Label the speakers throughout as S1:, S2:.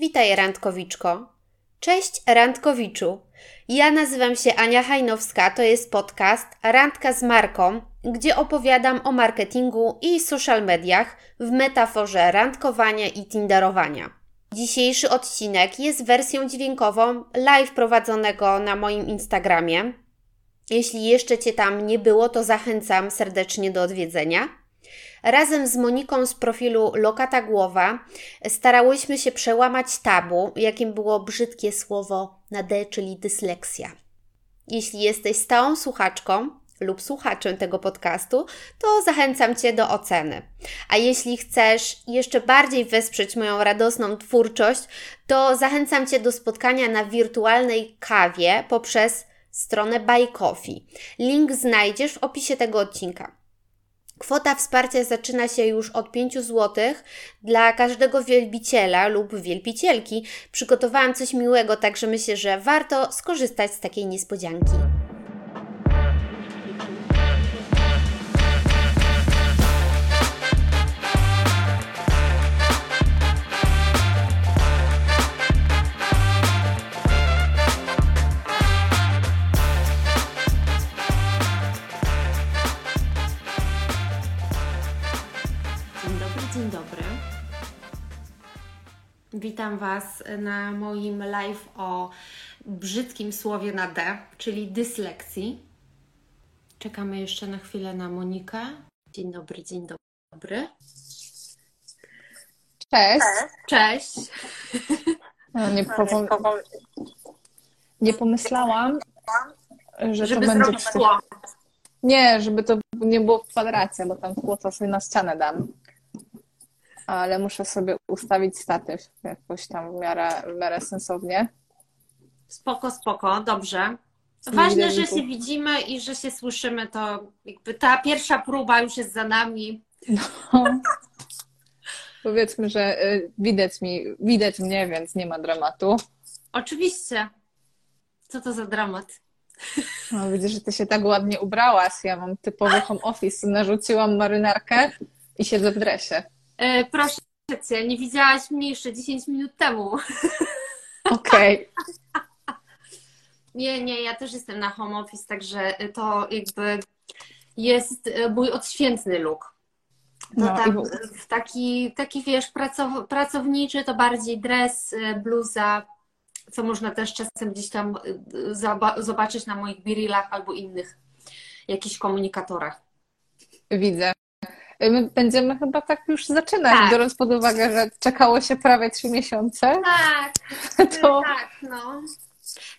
S1: Witaj, Randkowiczko. Cześć, Randkowiczu. Ja nazywam się Ania Hajnowska, to jest podcast Randka z Marką, gdzie opowiadam o marketingu i social mediach w metaforze randkowania i tinderowania. Dzisiejszy odcinek jest wersją dźwiękową live prowadzonego na moim Instagramie. Jeśli jeszcze Cię tam nie było, to zachęcam serdecznie do odwiedzenia. Razem z Moniką z profilu Lokata Głowa starałyśmy się przełamać tabu, jakim było brzydkie słowo na D, czyli dysleksja. Jeśli jesteś stałą słuchaczką lub słuchaczem tego podcastu, to zachęcam Cię do oceny. A jeśli chcesz jeszcze bardziej wesprzeć moją radosną twórczość, to zachęcam Cię do spotkania na wirtualnej kawie poprzez stronę Buy Coffee. Link znajdziesz w opisie tego odcinka. Kwota wsparcia zaczyna się już od 5 zł. Dla każdego wielbiciela lub wielbicielki przygotowałam coś miłego, także myślę, że warto skorzystać z takiej niespodzianki. Witam Was na moim live o brzydkim słowie na D, czyli dyslekcji. Czekamy jeszcze na chwilę na Monikę. Dzień dobry, dzień dobry.
S2: Cześć.
S1: Cześ.
S2: No, nie, popom- nie pomyślałam, że
S1: Żeby
S2: to będzie.
S1: tło.
S2: Nie, żeby to nie było w kwadracie, bo tam tło to sobie na ścianę dam. Ale muszę sobie ustawić statyw jakoś tam w miarę, w miarę sensownie.
S1: Spoko, spoko, dobrze. Ważne, że się widzimy i że się słyszymy, to jakby ta pierwsza próba już jest za nami.
S2: No. Powiedzmy, że y, widać mi, widać mnie, więc nie ma dramatu.
S1: Oczywiście. Co to za dramat?
S2: No, widzę, że ty się tak ładnie ubrałaś. Ja mam typowy home office. Narzuciłam marynarkę i siedzę w dresie.
S1: E, proszę cię, nie widziałaś mnie jeszcze 10 minut temu.
S2: Okej.
S1: Nie, nie, ja też jestem na home office, także to jakby jest e, mój odświętny look. To
S2: No,
S1: tak, taki, taki wiesz, pracow, pracowniczy to bardziej dres, e, bluza, co można też czasem gdzieś tam e, zoba- zobaczyć na moich birillach albo innych jakichś komunikatorach.
S2: Widzę. My będziemy chyba tak już zaczynać,
S1: Tak.
S2: biorąc pod uwagę, że czekało się prawie trzy miesiące.
S1: Tak,
S2: To
S1: tak, no.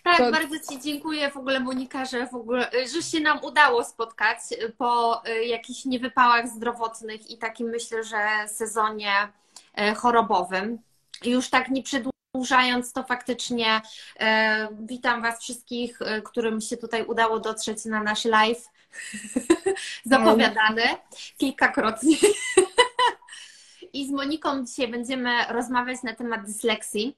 S1: Tak,
S2: to-
S1: bardzo Ci dziękuję w ogóle Monika, że w ogóle, że się nam udało spotkać po y, jakichś niewypałach zdrowotnych i takim myślę, że sezonie e, chorobowym. Już tak nie przedłużając, to faktycznie e, witam Was wszystkich, którym się tutaj udało dotrzeć na nasz live. Zapowiadany kilkakrotnie. I z Moniką dzisiaj będziemy rozmawiać na temat dysleksji.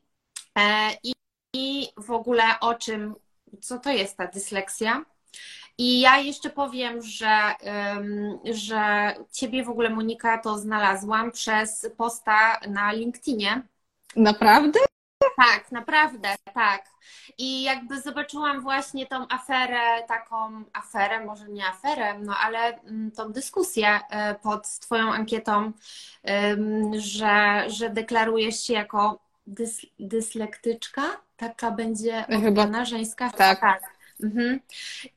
S1: E, I, I w ogóle o czym, co to jest ta dysleksja. I ja jeszcze powiem, że, że Ciebie w ogóle, Monika, to znalazłam przez posta na LinkedInie.
S2: naprawdę?
S1: Tak, naprawdę, tak. I jakby zobaczyłam właśnie tą aferę, taką aferę, może nie aferę, no ale mm, tą dyskusję e, pod Twoją ankietą, że, że deklarujesz się jako dys, dyslektyczka, taka będzie
S2: Chyba
S1: odmiana żeńska.
S2: tak.
S1: Mhm.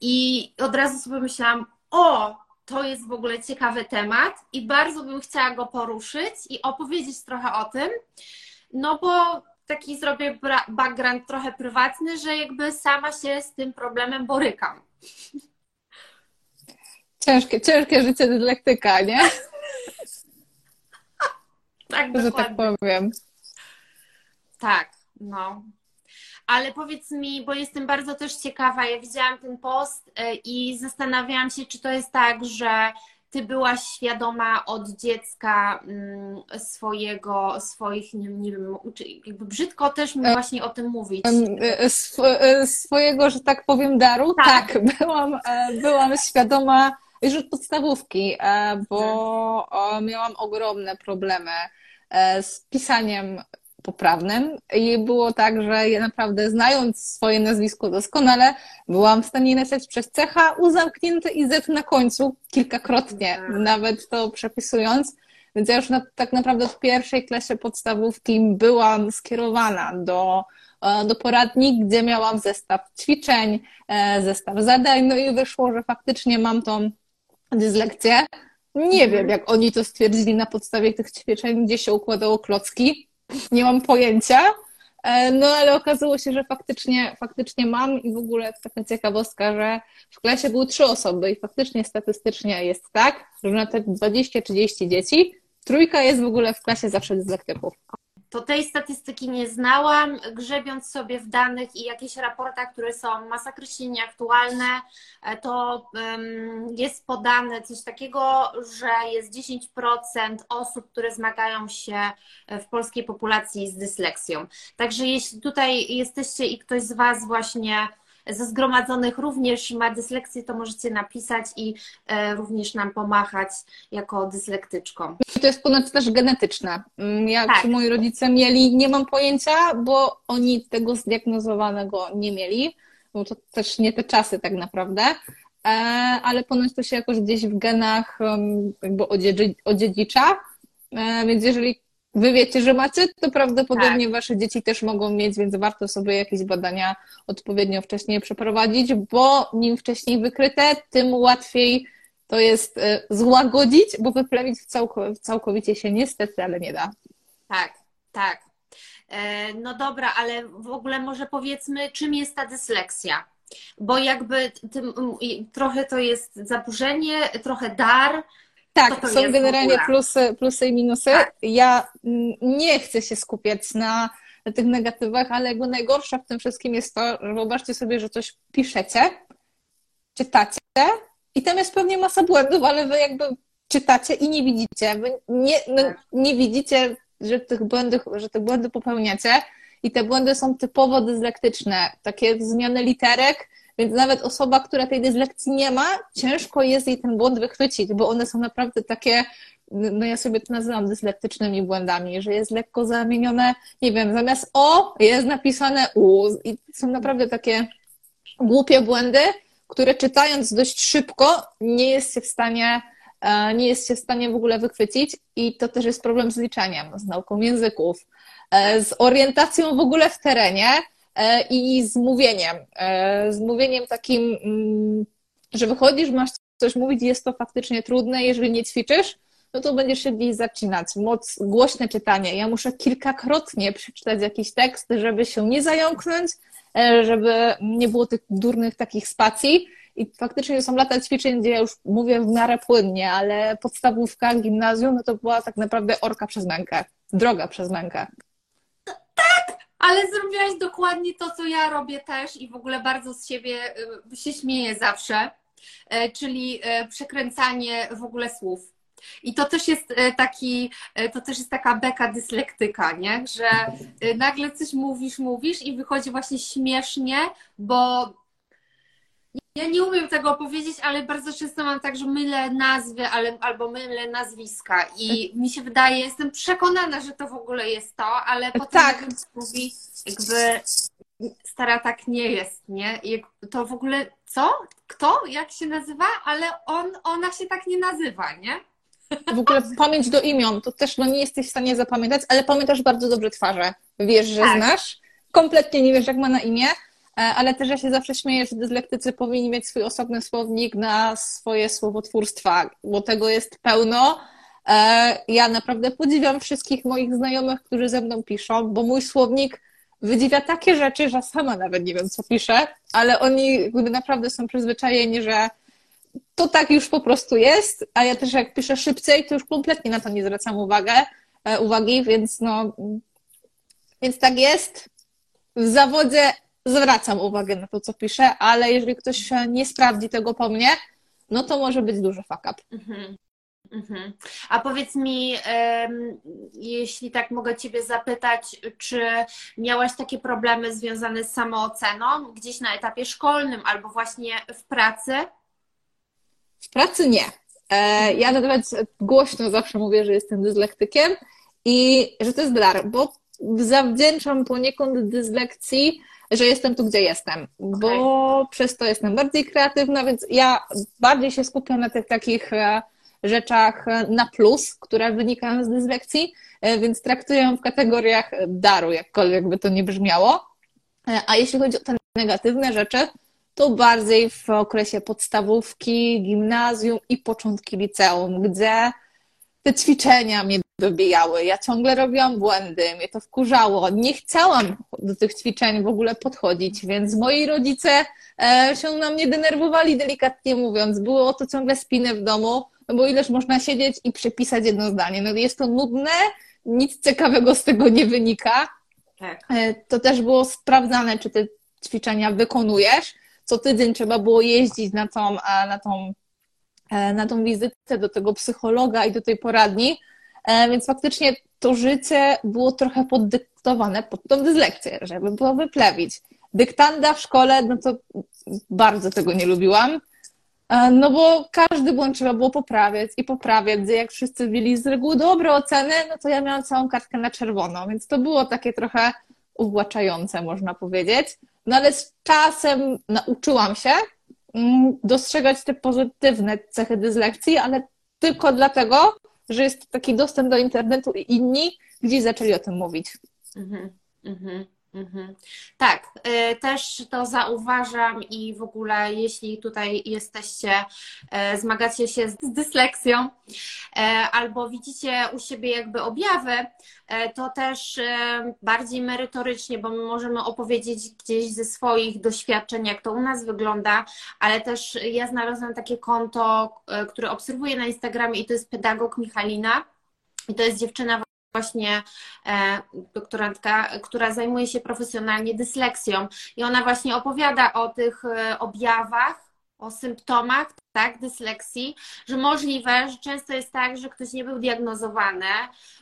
S1: I od razu sobie myślałam, o, to jest w ogóle ciekawy temat i bardzo bym chciała go poruszyć i opowiedzieć trochę o tym, no bo taki zrobię background trochę prywatny, że jakby sama się z tym problemem borykam.
S2: Ciężkie, ciężkie życie dyslektyka, nie?
S1: Tak,
S2: Że
S1: dokładnie.
S2: tak powiem.
S1: Tak, no. Ale powiedz mi, bo jestem bardzo też ciekawa, ja widziałam ten post y, i zastanawiałam się, czy to jest tak, że ty byłaś świadoma od dziecka mm, swojego, swoich, nie, nie wiem, jakby brzydko też mi
S2: E,
S1: właśnie o tym mówić.
S2: Em, e, sw- e, swojego, że tak powiem, daru.
S1: Tak.
S2: Tak, byłam, e, byłam świadoma już od podstawówki, e, bo e, miałam ogromne problemy e, z pisaniem poprawnym i było tak, że ja naprawdę znając swoje nazwisko doskonale, byłam w stanie napisać przez cecha u zamknięte i z na końcu kilkakrotnie, nawet to przepisując. Więc ja już na, tak naprawdę w pierwszej klasie podstawówki byłam skierowana do, e, do poradni, gdzie miałam zestaw ćwiczeń, e, zestaw zadań, no i wyszło, że faktycznie mam tą dyslekcję. Nie mhm. wiem, jak oni to stwierdzili na podstawie tych ćwiczeń, gdzie się układało klocki. Nie mam pojęcia. E, no ale okazało się, że faktycznie, faktycznie mam i w ogóle taka ciekawostka, że w klasie były trzy osoby i faktycznie statystycznie jest tak, że na te 20-30 dzieci trójka jest w ogóle w klasie zawsze dyslektyków
S1: to tej statystyki nie znałam. Grzebiąc sobie w danych i jakichś raportach, które są masakrycznie nieaktualne, e, to jest podane coś takiego, że jest 10% osób, które zmagają się w polskiej populacji z dysleksją. Także jeśli tutaj jesteście i ktoś z Was właśnie ze zgromadzonych również ma dysleksję, to możecie napisać i e, również nam pomachać jako dyslektyczką.
S2: To jest ponad też genetyczne. Mm, jak tak. moi rodzice mieli, nie mam pojęcia, bo oni tego zdiagnozowanego nie mieli, bo to też nie te czasy tak naprawdę, e, ale ponoć to się jakoś gdzieś w genach jakby odziedzicza, e, więc jeżeli wy wiecie, że macie, to prawdopodobnie tak. wasze dzieci też mogą mieć, więc warto sobie jakieś badania odpowiednio wcześniej przeprowadzić, bo im wcześniej wykryte, tym łatwiej to jest e, złagodzić, bo wyplemić całkowicie się niestety, ale nie da.
S1: Tak, tak. E, no dobra, ale w ogóle może powiedzmy, czym jest ta dysleksja? Bo jakby tym, trochę to jest zaburzenie, trochę dar,
S2: tak, są generalnie plusy, plusy i minusy. Tak. Ja nie chcę się skupiać na, tych negatywach, ale jakby najgorsze w tym wszystkim jest to, że wyobraźcie sobie, że coś piszecie, czytacie i tam jest pewnie masa błędów, ale wy jakby czytacie i nie widzicie. Wy nie, no, tak. nie widzicie, że tych, błędów, że te błędy popełniacie i te błędy są typowo dyslektyczne. Takie zmiany literek, więc nawet osoba, która tej dyslekcji nie ma, ciężko jest jej ten błąd wychwycić, bo one są naprawdę takie, no ja sobie to nazywam dyslektycznymi błędami, że jest lekko zamienione, nie wiem, zamiast O jest napisane U. I są naprawdę takie głupie błędy, które czytając dość szybko nie jest się w stanie e, nie jest się w stanie w ogóle wychwycić. I to też jest problem z liczeniem, z nauką języków, e, z orientacją w ogóle w terenie, i z mówieniem. E, z mówieniem takim, mm, że wychodzisz, masz coś mówić, jest to faktycznie trudne, jeżeli nie ćwiczysz, no to będziesz się gdzieś zaczynać. Moc, głośne czytanie. Ja muszę kilkakrotnie przeczytać jakiś tekst, żeby się nie zająknąć, e, żeby nie było tych durnych takich spacji. I faktycznie są lata ćwiczeń, gdzie ja już mówię w miarę płynnie, ale podstawówka, gimnazjum, no to była tak naprawdę orka przez mękę, droga przez mękę
S1: ale zrobiłaś dokładnie to, co ja robię też i w ogóle bardzo z siebie y, się śmieję zawsze, e, czyli e, przekręcanie w ogóle słów. I to też jest e, taki, to też jest taka beka dyslektyka, nie? Że nagle coś mówisz, mówisz i wychodzi właśnie śmiesznie, bo ja nie umiem tego opowiedzieć, ale bardzo często mam tak, że mylę nazwy ale, albo mylę nazwiska i mi się wydaje, jestem przekonana, że to w ogóle jest to, ale potem tak. mówi jakby stara tak nie jest, nie? To w ogóle co? Kto? Jak się nazywa? Ale on, ona się tak nie nazywa, nie?
S2: W ogóle pamięć do imion, to też no, nie jesteś w stanie zapamiętać, ale pamiętasz bardzo dobrze twarze. Wiesz, że tak. znasz, kompletnie nie wiesz, jak ma na imię, ale też ja się zawsze śmieję, że dyslektycy powinni mieć swój osobny słownik na swoje słowotwórstwa, bo tego jest pełno. E, ja naprawdę podziwiam wszystkich moich znajomych, którzy ze mną piszą, bo mój słownik wydziwia takie rzeczy, że sama nawet nie wiem, co piszę, ale oni naprawdę są przyzwyczajeni, że to tak już po prostu jest, a ja też jak piszę szybciej, to już kompletnie na to nie zwracam uwagę, e, uwagi, więc no, więc tak jest. W zawodzie zwracam uwagę na to, co piszę, ale jeżeli ktoś nie sprawdzi tego po mnie, no to może być duży fuck up. Mhm.
S1: Mhm. A powiedz mi, jeśli tak mogę Ciebie zapytać, czy miałaś takie problemy związane z samooceną gdzieś na etapie szkolnym albo właśnie w pracy?
S2: W pracy nie. E, ja nawet głośno zawsze mówię, że jestem dyslektykiem i że to jest dar, bo zawdzięczam poniekąd dyslekcji, że jestem tu, gdzie jestem, okay. bo przez to jestem bardziej kreatywna, więc ja bardziej się skupiam na tych takich e, rzeczach na plus, które wynikają z dyslekcji, e, więc traktuję ją w kategoriach daru, jakkolwiek by to nie brzmiało. E, a jeśli chodzi o te negatywne rzeczy, to bardziej w okresie podstawówki, gimnazjum i początki liceum, gdzie te ćwiczenia mnie dobijały. Ja ciągle robiłam błędy, mnie to wkurzało. Nie chciałam do tych ćwiczeń w ogóle podchodzić, więc moi rodzice e, się na mnie denerwowali, delikatnie mówiąc. Było to ciągle spiny w domu, no bo ileż można siedzieć i przepisać jedno zdanie. No jest to nudne, nic ciekawego z tego nie wynika. Tak. E, to też było sprawdzane, czy te ćwiczenia wykonujesz. Co tydzień trzeba było jeździć na tą, na tą, e, na tą wizytę do tego psychologa i do tej poradni, więc faktycznie to życie było trochę poddyktowane pod tą dyslekcję, żeby było wyplewić. Dyktanda w szkole, no to bardzo tego nie lubiłam. E, no bo każdy błąd trzeba było poprawiać i poprawiać, jak wszyscy mieli z reguły dobre oceny, no to ja miałam całą kartkę na czerwono, więc to było takie trochę uwłaczające, można powiedzieć. No ale z czasem nauczyłam się mm, dostrzegać te pozytywne cechy dyslekcji, ale tylko dlatego, że jest taki dostęp do internetu i inni gdzieś zaczęli o tym mówić. Mhm,
S1: mhm. Mhm. Tak, y, też to zauważam i w ogóle jeśli tutaj jesteście, y, zmagacie się z dysleksją y, albo widzicie u siebie jakby objawy, to też bardziej merytorycznie, bo my możemy opowiedzieć gdzieś ze swoich doświadczeń, jak to u nas wygląda, ale też ja znalazłam takie konto, które obserwuję na Instagramie i to jest pedagog Michalina. I to jest dziewczyna właśnie e, doktorantka, która zajmuje się profesjonalnie dysleksją. I ona właśnie opowiada o tych e, objawach, o symptomach tak, dysleksji, że możliwe, że często jest tak, że ktoś nie był diagnozowany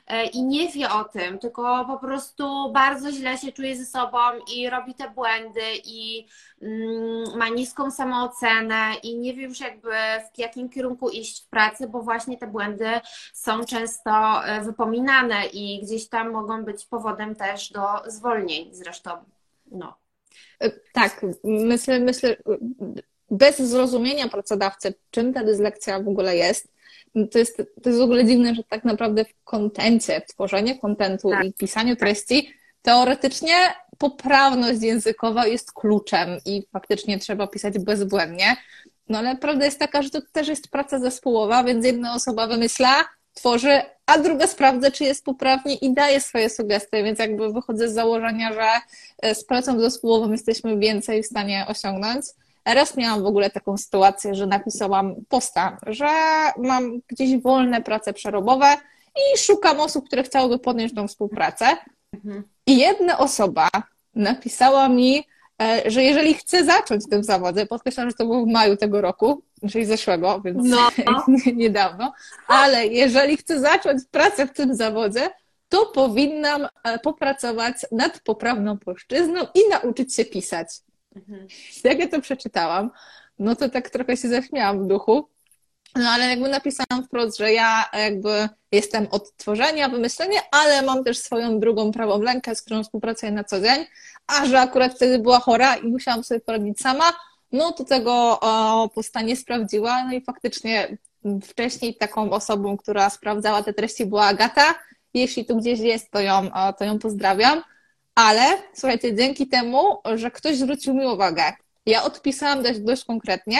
S1: e, i nie wie o tym, tylko po prostu bardzo źle się czuje ze sobą i robi te błędy i mm, ma niską samoocenę i nie wie już jakby w jakim kierunku iść w pracy, bo właśnie te błędy są często e, wypominane i gdzieś tam mogą być powodem też do zwolnień zresztą. No.
S2: E, tak, myślę, myślę, bez zrozumienia pracodawcy, czym ta dyslekcja w ogóle jest, to jest, to jest w ogóle dziwne, że tak naprawdę w kontencie, tworzenie kontentu tak. i pisaniu treści, teoretycznie poprawność językowa jest kluczem i faktycznie trzeba pisać bezbłędnie. No ale prawda jest taka, że to też jest praca zespołowa, więc jedna osoba wymyśla, tworzy, a druga sprawdza, czy jest poprawnie i daje swoje sugestie, więc jakby wychodzę z założenia, że e, z pracą zespołową jesteśmy więcej w stanie osiągnąć. Raz miałam w ogóle taką sytuację, że napisałam posta, że mam gdzieś wolne prace przerobowe i szukam osób, które chciałyby podjąć tą współpracę. Mhm. I jedna osoba napisała mi, e, że jeżeli chce zacząć w tym zawodzie, podkreślam, że to było w maju tego roku, czyli zeszłego, więc no. niedawno, ale jeżeli chcę zacząć pracę w tym zawodzie, to powinnam e, popracować nad poprawną płaszczyzną i nauczyć się pisać. Mhm. Jak ja to przeczytałam, no to tak trochę się zaśmiałam w duchu. No ale jakby napisałam wprost, że ja jakby jestem od tworzenia, wymyślenia, ale mam też swoją drugą prawą rękę, z którą współpracuję na co dzień, a że akurat wtedy była chora i musiałam sobie poradzić sama, no to tego o, posta nie sprawdziła, no i faktycznie wcześniej taką osobą, która sprawdzała te treści była Agata. Jeśli tu gdzieś jest, to ją, to ją pozdrawiam. Ale słuchajcie, dzięki temu, że ktoś zwrócił mi uwagę, ja odpisałam dość, dość konkretnie,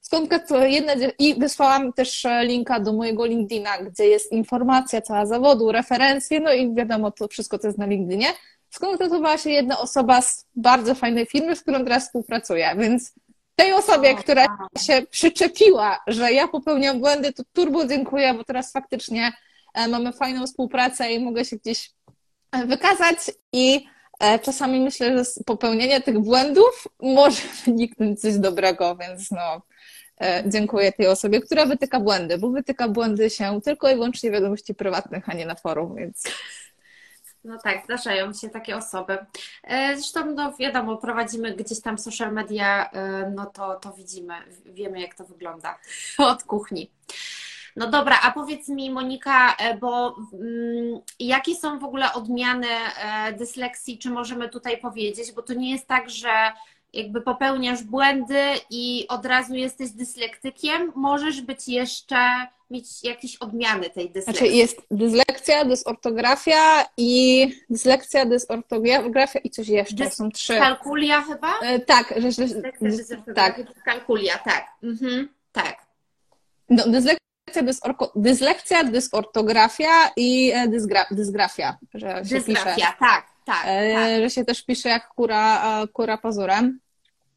S2: skąd jedna, i wysłałam też e, linka do mojego LinkedIna, gdzie jest informacja cała zawodu, referencje, no i wiadomo, to wszystko to jest na LinkedInie. Skontaktowała się jedna osoba z bardzo fajnej firmy, z którą teraz współpracuję, więc tej osobie, która się przyczepiła, że ja popełniam błędy, to turbo dziękuję, bo teraz faktycznie e, mamy fajną współpracę i mogę się gdzieś wykazać i e, czasami myślę, że z popełnienia tych błędów może wyniknąć coś dobrego, więc no, e, dziękuję tej osobie, która wytyka błędy, bo wytyka błędy się tylko i wyłącznie wiadomości prywatnych, a nie na forum, więc...
S1: No tak, zdarzają się takie osoby. E, zresztą, no wiadomo, prowadzimy gdzieś tam social media, no to, to widzimy, wiemy jak to wygląda od kuchni. No dobra, a powiedz mi Monika, e, bo mm, jakie są w ogóle odmiany e, dysleksji, czy możemy tutaj powiedzieć, bo to nie jest tak, że jakby popełniasz błędy i od razu jesteś dyslektykiem, możesz być jeszcze, mieć jakieś odmiany tej dysleksji.
S2: Znaczy jest dyslekcja, dysortografia i dyslekcja, dysortografia i coś jeszcze, Dys są trzy.
S1: Kalkulia chyba?
S2: E, tak, że, że,
S1: tak. Kalkulia, tak. Mhm, tak.
S2: No, dyslekcja, dysorko, dyslekcja, dysortografia i e, dysgra, dysgrafia, że się dysgrafia, pisze.
S1: tak, tak,
S2: e,
S1: tak.
S2: Że się też pisze jak kura, kura pazurem.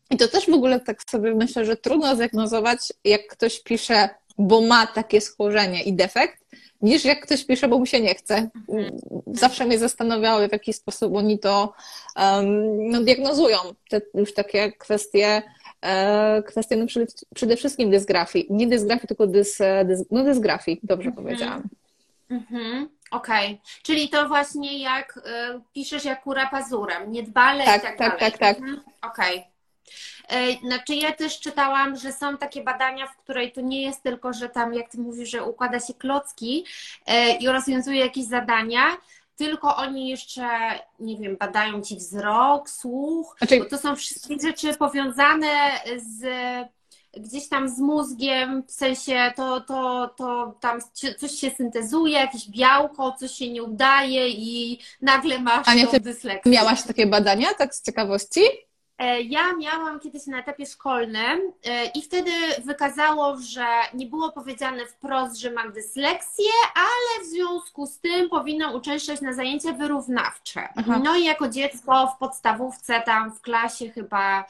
S2: I to też w ogóle tak sobie myślę, że trudno zdiagnozować, jak ktoś pisze, bo ma takie schorzenie i defekt, niż jak ktoś pisze, bo mu się nie chce. Mhm. Zawsze mnie zastanawiały, w jaki sposób oni to um, no, diagnozują, te już takie kwestie E, kwestię no przede, wszystkim dysgrafii. Nie dysgrafii, tylko dys, dys, no dysgrafii, dobrze -hmm. powiedziałam.
S1: Mhm. Okej, okay. czyli to właśnie jak y, piszesz jak kura pazurem, niedbale
S2: tak,
S1: i tak,
S2: tak
S1: dalej.
S2: Tak, tak, tak.
S1: Okej. Okay. Znaczy ja też czytałam, że są takie badania, w której to nie jest tylko, że tam, jak ty mówisz, że układa się klocki i rozwiązuje jakieś zadania, tylko oni jeszcze, nie wiem, badają ci wzrok, słuch, znaczy... bo to są wszystkie rzeczy powiązane z gdzieś tam z mózgiem, w sensie to, to, to tam coś się syntezuje, jakieś białko, coś się nie udaje i nagle masz
S2: Ania, ty dysleksję. Miałaś takie badania, tak z ciekawości?
S1: E, ja miałam kiedyś na etapie szkolnym e, i wtedy wykazało, że nie było powiedziane wprost, że mam dysleksję, ale w związku z tym powinnam uczęszczać na zajęcia wyrównawcze. Aha. No i jako dziecko w podstawówce, tam w klasie chyba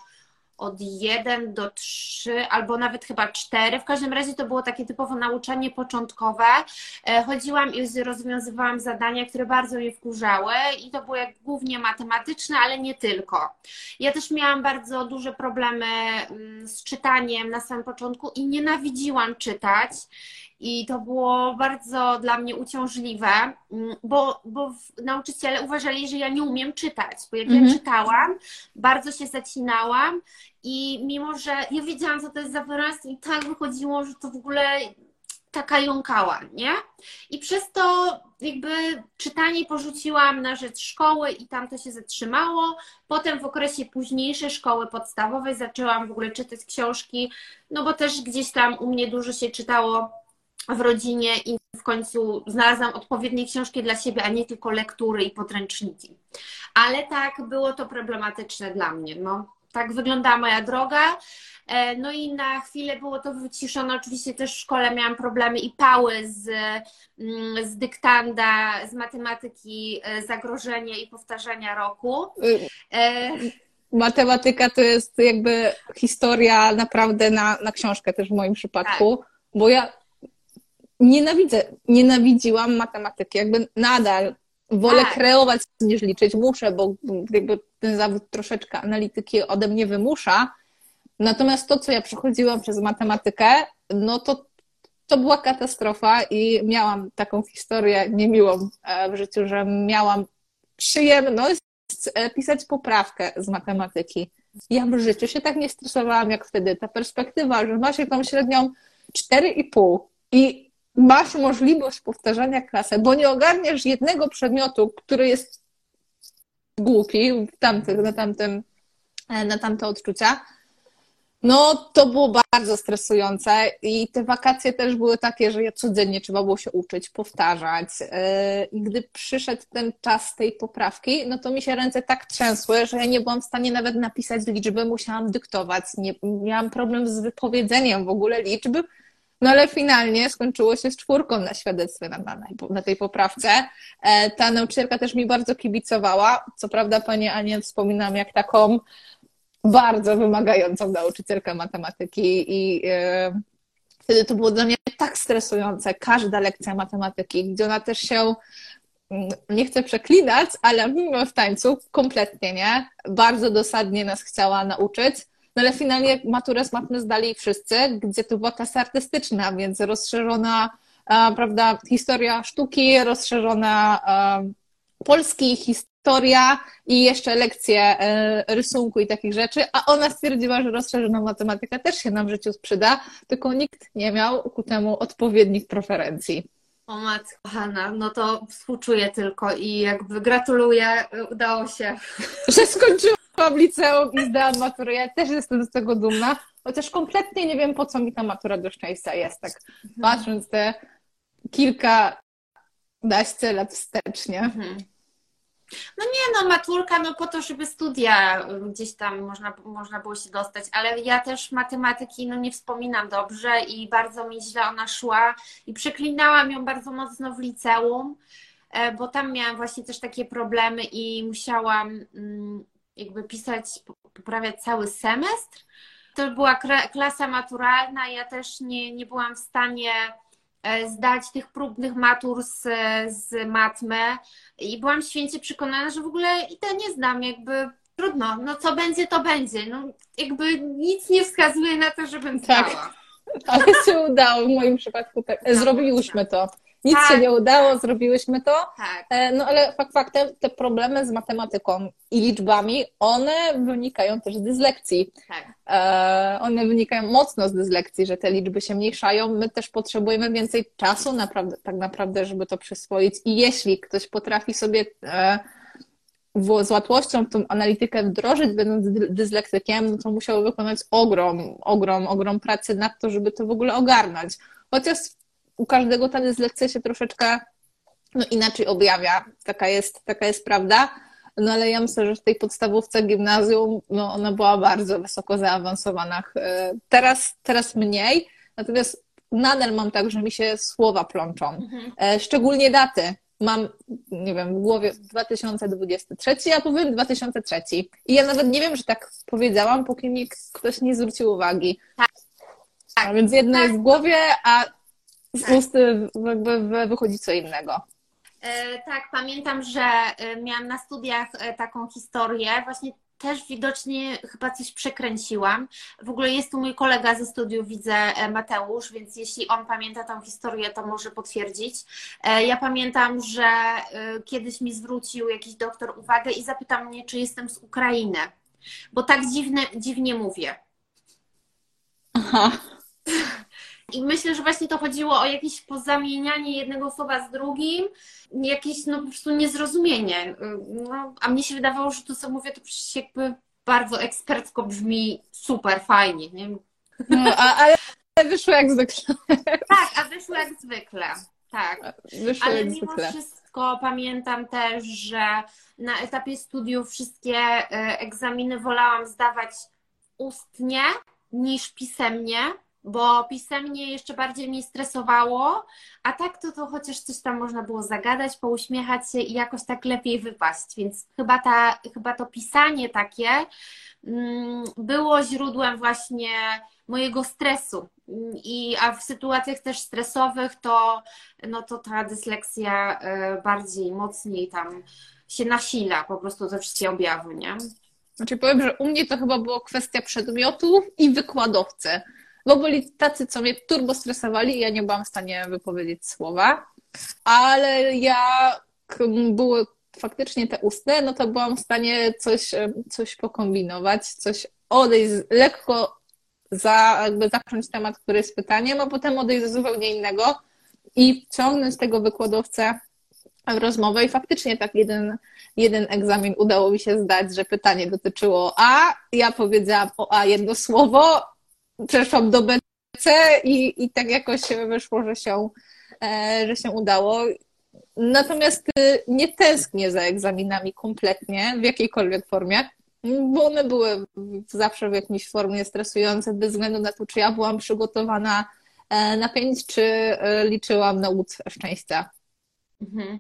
S1: od 1 do 3, albo nawet chyba 4. W każdym razie to było takie typowo nauczanie początkowe. E, chodziłam i rozwiązywałam zadania, które bardzo mnie wkurzały i to było jak głównie matematyczne, ale nie tylko. Ja też miałam bardzo duże problemy mm, z czytaniem na samym początku i nienawidziłam czytać i to było bardzo dla mnie uciążliwe, mm, bo, bo nauczyciele uważali, że ja nie umiem czytać, bo jak mhm. ja czytałam, bardzo się zacinałam i mimo, że ja wiedziałam, co to jest za wyraz i tak wychodziło, że to w ogóle taka jąkała, nie? I przez to jakby czytanie porzuciłam na rzecz szkoły i tam to się zatrzymało. Potem w okresie późniejszej szkoły podstawowej zaczęłam w ogóle czytać książki, no bo też gdzieś tam u mnie dużo się czytało w rodzinie i w końcu znalazłam odpowiednie książki dla siebie, a nie tylko lektury i podręczniki. Ale tak, było to problematyczne dla mnie. No, tak wyglądała moja droga. E, no i na chwilę było to wyciszone. Oczywiście też w szkole miałam problemy i pały z, mm, z dyktanda, z matematyki, e, zagrożenie i powtarzania roku.
S2: E... Matematyka to jest jakby historia naprawdę na, na książkę też w moim przypadku, tak. bo ja nienawidzę, nienawidziłam matematyki, jakby nadal wolę tak. kreować niż liczyć, muszę, bo jakby ten zawód troszeczkę analityki ode mnie wymusza. Natomiast to, co ja przechodziłam przez matematykę, no to to była katastrofa i miałam taką historię niemiłą e, w życiu, że miałam przyjemność e, pisać poprawkę z matematyki. Ja w życiu się tak nie stresowałam jak wtedy. Ta perspektywa, że masz jakąś średnią 4,5 i masz możliwość powtarzania klasy, bo nie ogarniasz jednego przedmiotu, który jest głupi w na, tamtym, e, na tamte odczucia, no to było bardzo stresujące i te wakacje też były takie, że ja codziennie trzeba było się uczyć, powtarzać. E, I gdy przyszedł ten czas tej poprawki, no to mi się ręce tak trzęsły, że ja nie byłam w stanie nawet napisać liczby, musiałam dyktować. Nie, miałam problem z wypowiedzeniem w ogóle liczby, no ale finalnie skończyło się z czwórką na świadectwie na, na, na tej poprawce. E, ta nauczycielka też mi bardzo kibicowała. Co prawda, pani Anię wspominam jak taką bardzo wymagającą nauczycielkę matematyki i e, wtedy to było dla mnie tak stresujące, każda lekcja matematyki, gdzie ona też się mm, nie chcę przeklinać, ale w tańcu kompletnie nie. Bardzo dosadnie nas chciała nauczyć. No ale finalnie maturę z matmy zdali wszyscy, gdzie to była klasa artystyczna, więc rozszerzona, prawda, historia sztuki, rozszerzona polski, historia i jeszcze lekcje e, rysunku i takich rzeczy, a ona stwierdziła, że rozszerzona matematyka też się nam w życiu sprzyda, tylko nikt nie miał ku temu odpowiednich preferencji.
S1: O matko, Hanna, no to współczuję tylko i jakby gratuluję, udało się.
S2: Że skończyłam liceum i zdałam maturę. Ja też jestem z tego dumna, chociaż kompletnie nie wiem, po co mi ta matura do szczęścia jest, tak patrząc te kilka naście lat wstecznie. Mhm.
S1: No nie, no maturka, no po to, żeby studia gdzieś tam można, można było się dostać, ale ja też matematyki no nie wspominam dobrze i bardzo mi źle ona szła i przeklinałam ją bardzo mocno w liceum, e, bo tam miałam właśnie też takie problemy i musiałam mm, jakby pisać, poprawiać cały semestr. To była klasa maturalna, ja też nie, nie byłam w stanie E, zdać tych próbnych matur z, z matmy i byłam święcie przekonana, że w ogóle i to nie znam, jakby trudno, no co będzie, to będzie. No jakby nic nie wskazuje na to, żebym tak. zdała.
S2: Tak, ale się udało w moim przypadku. Tak. Zrobiłyśmy to. Nic tak, się nie udało, tak. zrobiłyśmy to. Tak. E, no ale fakt faktem, te problemy z matematyką i liczbami, one wynikają też z dyslekcji. Tak. E, one wynikają mocno z dyslekcji, że te liczby się mniejszają. My też potrzebujemy więcej czasu naprawdę, tak naprawdę, żeby to przyswoić. I jeśli ktoś potrafi sobie e, z łatwością tą analitykę wdrożyć, będąc dyslektykiem, no to musiał wykonać ogrom, ogrom, ogrom pracy nad to, żeby to w ogóle ogarnąć. Chociaż u każdego ta dyslekcja się troszeczkę no, inaczej objawia. Taka jest, taka jest prawda. No ale ja myślę, że w tej podstawówce gimnazjum no, ona była bardzo wysoko zaawansowana. E, teraz, teraz mniej, natomiast nadal mam tak, że mi się słowa plączą. Mhm. E, szczególnie daty. Mam, nie wiem, w głowie 2023, a powiem 2003. I ja nawet nie wiem, że tak powiedziałam, póki mi ktoś nie zwrócił uwagi. Tak. A więc jedno tak. jest w głowie, a z tak. ust jakby wychodzi co innego.
S1: E, tak, pamiętam, że e, miałam na studiach e, taką historię, właśnie też widocznie chyba coś przekręciłam. W ogóle jest tu mój kolega ze studiów, widzę Mateusz, więc jeśli on pamięta tą historię, to może potwierdzić. Ja pamiętam, że kiedyś mi zwrócił jakiś doktor uwagę i zapytał mnie, czy jestem z Ukrainy, bo tak dziwne, dziwnie mówię. Aha. I myślę, że właśnie to chodziło o jakieś pozamienianie jednego słowa z drugim, jakieś no po prostu niezrozumienie. No, a mnie się wydawało, że to, co mówię, to przecież jakby bardzo ekspercko brzmi super fajnie. Nie?
S2: No, a, ale wyszło jak zwykle.
S1: Tak, a wyszło jak zwykle. Tak. Wyszło ale jak mimo zwykle. wszystko pamiętam też, że na etapie studiów wszystkie e, egzaminy wolałam zdawać ustnie niż pisemnie, bo pisemnie jeszcze bardziej mnie stresowało, a tak to, to chociaż coś tam można było zagadać, pouśmiechać się i jakoś tak lepiej wypaść, więc chyba, ta, chyba to pisanie takie mm, było źródłem właśnie mojego stresu. I, a w sytuacjach też stresowych to, no to ta dysleksja e, bardziej, mocniej tam się nasila, po prostu te wszystkie objawy, nie?
S2: Znaczy powiem, że u mnie to chyba było kwestia przedmiotów i wykładowcy bo byli tacy, co mnie turbo stresowali i ja nie byłam w stanie wypowiedzieć słowa, ale ja były faktycznie te ustne, no to byłam w stanie coś, coś pokombinować, coś odejść, lekko za, jakby zacząć temat, który jest pytaniem, a potem odejść do zupełnie innego i ciągnąć tego wykładowcę w rozmowę. I faktycznie tak jeden, jeden egzamin udało mi się zdać, że pytanie dotyczyło A, ja powiedziałam o A jedno słowo, przeszłam do BC i, i tak jakoś wyszło, że się, e, że się udało. Natomiast y, nie tęsknię za egzaminami kompletnie, w jakiejkolwiek formie, bo one były zawsze w jakiejś formie stresujące, bez względu na to, czy ja byłam przygotowana e, na pięć, czy e, liczyłam na łód szczęścia. Mhm.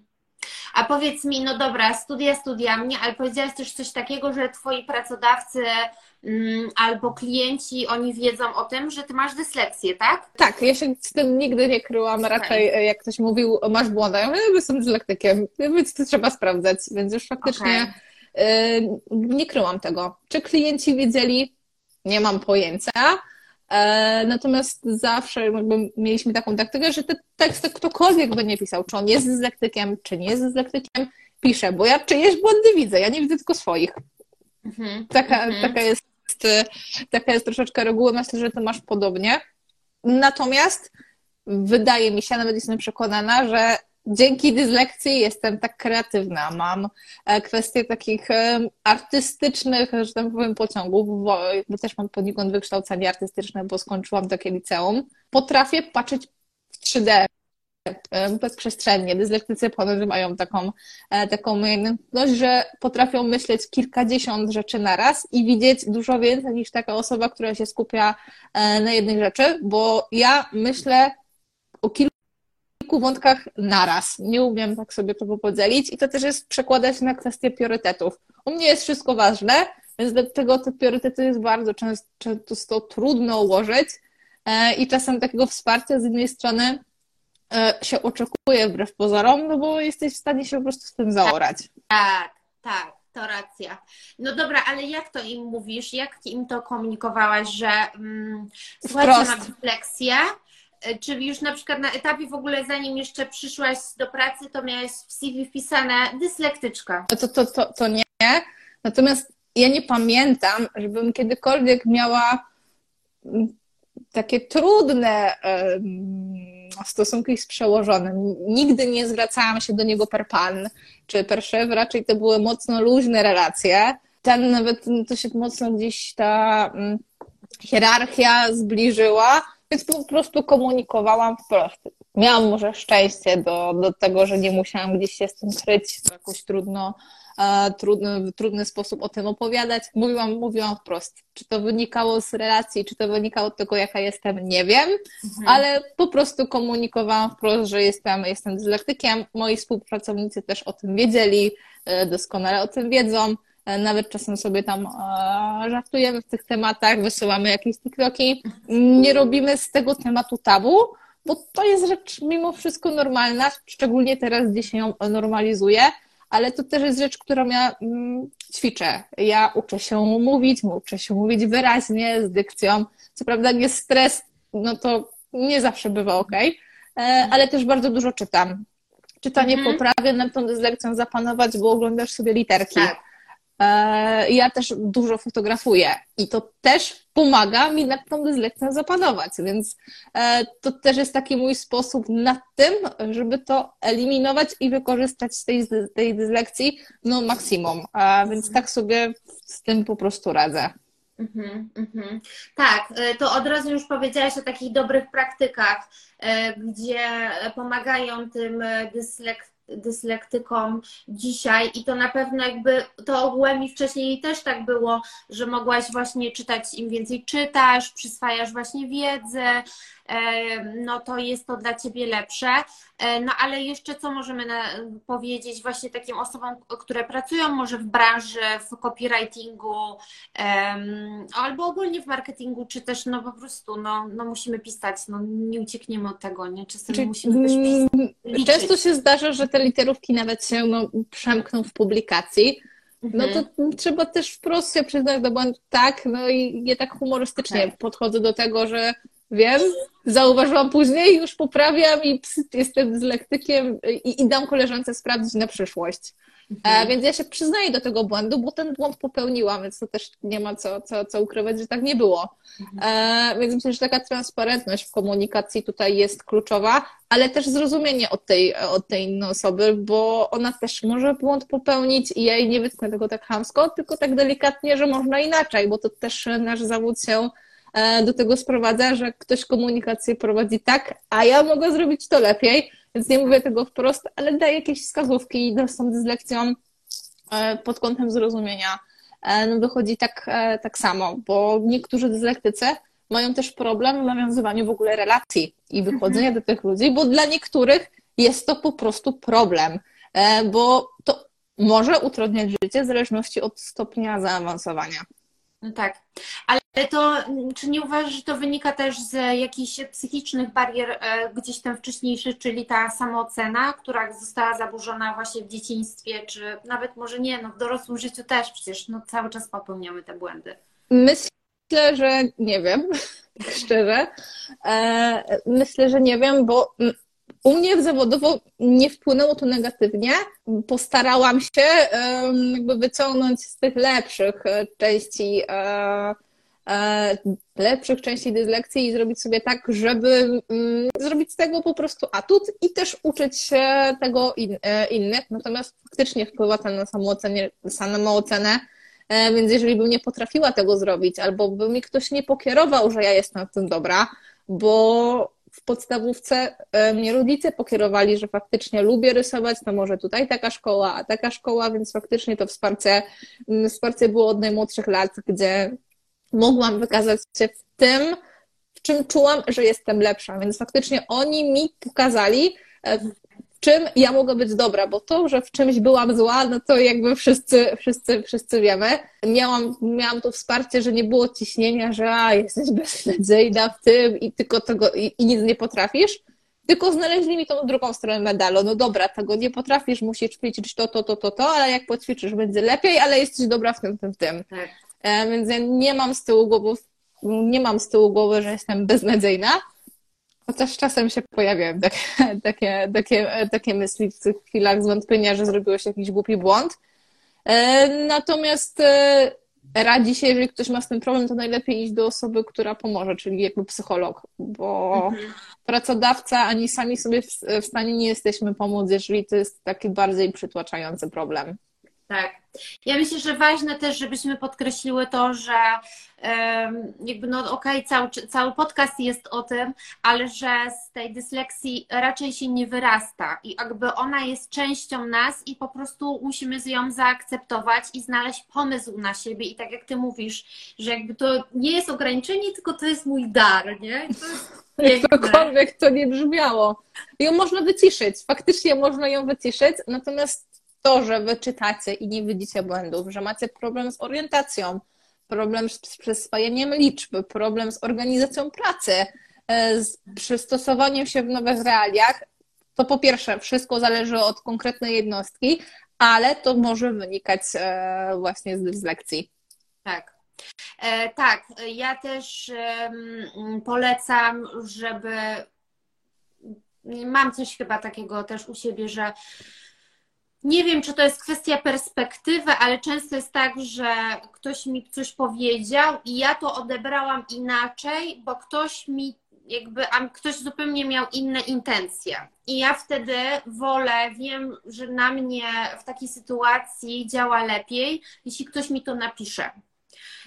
S1: A powiedz mi, no dobra, studia studiami, ale powiedziałaś też coś takiego, że twoi pracodawcy albo klienci, oni wiedzą o tym, że ty masz dysleksję, tak?
S2: Tak, ja się z tym nigdy nie kryłam. Raczej okay. jak ktoś mówił, masz błąd, ja mówię, jestem dyslektykiem, więc to trzeba sprawdzać, więc już faktycznie okay. nie kryłam tego. Czy klienci wiedzieli? Nie mam pojęcia. E, natomiast zawsze mieliśmy taką taktykę, że te teksty ktokolwiek by nie pisał, czy on jest dyslektykiem, czy nie jest dyslektykiem, piszę, bo ja czyjeś błędy widzę, ja nie widzę tylko swoich. Mhm. Taka, mhm. taka, jest, taka jest troszeczkę reguła, myślę, że ty masz podobnie. Natomiast wydaje mi się, nawet jestem przekonana, że dzięki dyslekcji jestem tak kreatywna. Mam e, kwestie takich e, artystycznych, że tak powiem, pociągów, bo, też mam poniekąd wykształcenie artystyczne, bo skończyłam takie liceum. Potrafię patrzeć w 3D, e, bezprzestrzennie. Dyslektycy ponoć mają taką, taką umiejętność, że potrafią myśleć kilkadziesiąt rzeczy na raz i widzieć dużo więcej niż taka osoba, która się skupia na jednej rzeczy, bo ja myślę o kilku kilku wątkach naraz. Nie umiem tak sobie tego podzielić i to też jest przekładać na kwestię priorytetów. U mnie jest wszystko ważne, więc dlatego te priorytety jest bardzo często, często trudno ułożyć e, i czasem takiego wsparcia z jednej strony e, się oczekuje wbrew pozorom, no bo jesteś w stanie się po prostu z tym zaorać.
S1: Tak, tak, to racja. No dobra, ale jak to im mówisz? Jak im to komunikowałaś, że mm, słuchajcie, mam dyslekcję, E, czyli już na przykład na etapie w ogóle, zanim jeszcze przyszłaś do pracy, to miałaś w CV wpisane dyslektyczka.
S2: To, to, to, to nie. Natomiast ja nie pamiętam, żebym kiedykolwiek miała mm, takie trudne stosunki z przełożonym. Nigdy nie zwracałam się do niego per pan czy per szef, raczej to były mocno luźne relacje. Ten nawet to się mocno gdzieś ta mm, hierarchia zbliżyła, więc po prostu komunikowałam wprost. Miałam może szczęście do, do tego, że nie musiałam gdzieś się z tym kryć, w jakoś trudno, e, trudny, trudny sposób o tym opowiadać. Mówiłam, mówiłam wprost. Czy to wynikało z relacji, czy to wynikało z tego, jaka jestem, nie wiem, mhm. ale po prostu komunikowałam wprost, że jestem, jestem dyslektykiem. Moi współpracownicy też o tym wiedzieli, e, doskonale o tym wiedzą. E, nawet czasem sobie tam żartujemy w tych tematach, wysyłamy jakieś TikToki. Nie robimy z tego tematu tabu, bo to jest rzecz mimo wszystko normalna, szczególnie teraz, gdzie się ją normalizuje, ale to też jest rzecz, którą ja mm, ćwiczę. Ja uczę się mówić, uczę się mówić wyraźnie, z dykcją. Co prawda nie stres, no to nie zawsze bywa ok, e, ale też bardzo dużo czytam. Czytanie mhm. poprawia nad tą dyslekcją zapanować, bo oglądasz sobie literki. Tak ja też dużo fotografuję i to też pomaga mi nad tą dyslekcją zapanować, więc e, to też jest taki mój sposób na tym, żeby to eliminować i wykorzystać z tej, tej dyslekcji no maksimum, więc tak sobie z tym po prostu radzę. Mm-hmm,
S1: mm-hmm. Tak, e, to od razu już powiedziałaś o takich dobrych praktykach, gdzie pomagają tym dyslekcjom dyslektykom dzisiaj i to na pewno jakby to ogółem i wcześniej też tak było, że mogłaś właśnie czytać, im więcej czytasz, przyswajasz właśnie wiedzę, no to jest to dla Ciebie lepsze. E, no ale jeszcze co możemy na, powiedzieć właśnie takim osobom, które pracują może w branży, w copywritingu albo ogólnie w marketingu, czy też no po prostu no, no musimy pisać, no nie uciekniemy od tego, nie? Czasem Czyli, musimy też
S2: pisać. Często się zdarza, że te literówki nawet się no, przemkną w publikacji, no to mhm. trzeba też wprost się przyznać do błędu, tak, no i nie tak humorystycznie okay. podchodzę do tego, że Wiem, zauważyłam później, już poprawiam i jestem z lektykiem i, i dam koleżance sprawdzić na przyszłość. E, mhm. więc ja się przyznaję do tego błędu, bo ten błąd popełniłam, więc to też nie ma co, co, co ukrywać, że tak nie było. Mhm. E, więc myślę, że taka transparentność w komunikacji tutaj jest kluczowa, ale też zrozumienie od tej, od tej innej osoby, bo ona też może błąd popełnić i ja jej nie wytknę tego tak hamsko, tylko tak delikatnie, że można inaczej, bo to też nasz zawód się E, do tego sprowadza, że ktoś komunikację prowadzi tak, a ja mogę zrobić to lepiej, więc nie mówię tego wprost, ale daję jakieś wskazówki i z tą dyslekcją e, pod kątem zrozumienia e, no wychodzi tak, tak samo, bo niektórzy dyslektycy mają też problem w nawiązywaniu w ogóle relacji i wychodzenia mhm. do tych ludzi, bo dla niektórych jest to po prostu problem, bo to może utrudniać życie w zależności od stopnia zaawansowania.
S1: No tak, ale to czy nie uważasz, że to wynika też z jakichś psychicznych barier e, gdzieś tam wcześniejszych, czyli ta samoocena, która została zaburzona właśnie w dzieciństwie, czy nawet może nie, no w dorosłym życiu też przecież no, cały czas popełniamy te błędy.
S2: Myślę, że nie wiem, szczerze. E, myślę, że nie wiem, bo u mnie zawodowo nie wpłynęło to negatywnie. Postarałam się jakby wyciągnąć z tych lepszych e, części e, e, lepszych części dyslekcji i zrobić sobie tak, żeby mm, zrobić z tego po prostu atut i też uczyć się tego in, innych. Natomiast faktycznie wpływa to na samoocenę, samoocenę więc jeżeli bym nie potrafiła tego zrobić, albo by mi ktoś nie pokierował, że ja jestem w tym dobra, bo w podstawówce mnie rodzice pokierowali, że faktycznie lubię rysować, to może tutaj taka szkoła, a taka szkoła, więc faktycznie to wsparcie, mm, wsparcie było od najmłodszych lat, gdzie mogłam wykazać się w tym, w czym czułam, że jestem lepsza. Więc faktycznie oni mi pokazali, e, czym ja mogę być dobra, bo to, że w czymś byłam zła, no to jakby wszyscy, wszyscy, wszyscy wiemy. Miałam, miałam to wsparcie, że nie było ciśnienia, że a, jesteś beznadziejna w tym i tylko tego, i, i nic nie potrafisz. Tylko znaleźli mi tą drugą stronę medalu. No dobra, tego nie potrafisz, musisz ćwiczyć to, to, to, to, to, ale jak poćwiczysz, będzie lepiej, ale jesteś dobra w tym, tym, tym. Tak. E, więc ja nie mam z tyłu głowy, nie mam z tyłu głowy, że jestem beznadziejna Chociaż czasem się pojawiają takie, takie, takie, takie myśli w tych chwilach zwątpienia, że zrobiłeś jakiś głupi błąd. E, natomiast e, radzi się, jeżeli ktoś ma z tym problem, to najlepiej iść do osoby, która pomoże, czyli jakby psycholog, bo mhm. pracodawca ani sami sobie w stanie nie jesteśmy pomóc, jeżeli to jest taki bardziej przytłaczający problem.
S1: Tak. Ja myślę, że ważne też, żebyśmy podkreśliły to, że jakby no okej, okay, cały, cały podcast jest o tym, ale że z tej dysleksji raczej się nie wyrasta i jakby ona jest częścią nas i po prostu musimy ją zaakceptować i znaleźć pomysł na siebie i tak jak ty mówisz, że jakby to nie jest ograniczenie, tylko to jest mój dar, nie? I to jest
S2: Jakkolwiek to nie brzmiało. Ją można wyciszyć, faktycznie można ją wyciszyć, natomiast to, że wy czytacie i nie widzicie błędów, że macie problem z orientacją, problem z przyswajaniem liczby, problem z organizacją pracy, e, z przystosowaniem się w nowych realiach, to po pierwsze, wszystko zależy od konkretnej jednostki, ale to może wynikać e, właśnie z dyslekcji.
S1: Tak. E, tak, ja też polecam, żeby. Mam coś chyba takiego też u siebie, że nie wiem, czy to jest kwestia perspektywy, ale często jest tak, że ktoś mi coś powiedział i ja to odebrałam inaczej, bo ktoś mi jakby, a ktoś zupełnie miał inne intencje. I ja wtedy wolę, wiem, że na mnie w takiej sytuacji działa lepiej, jeśli ktoś mi to napisze.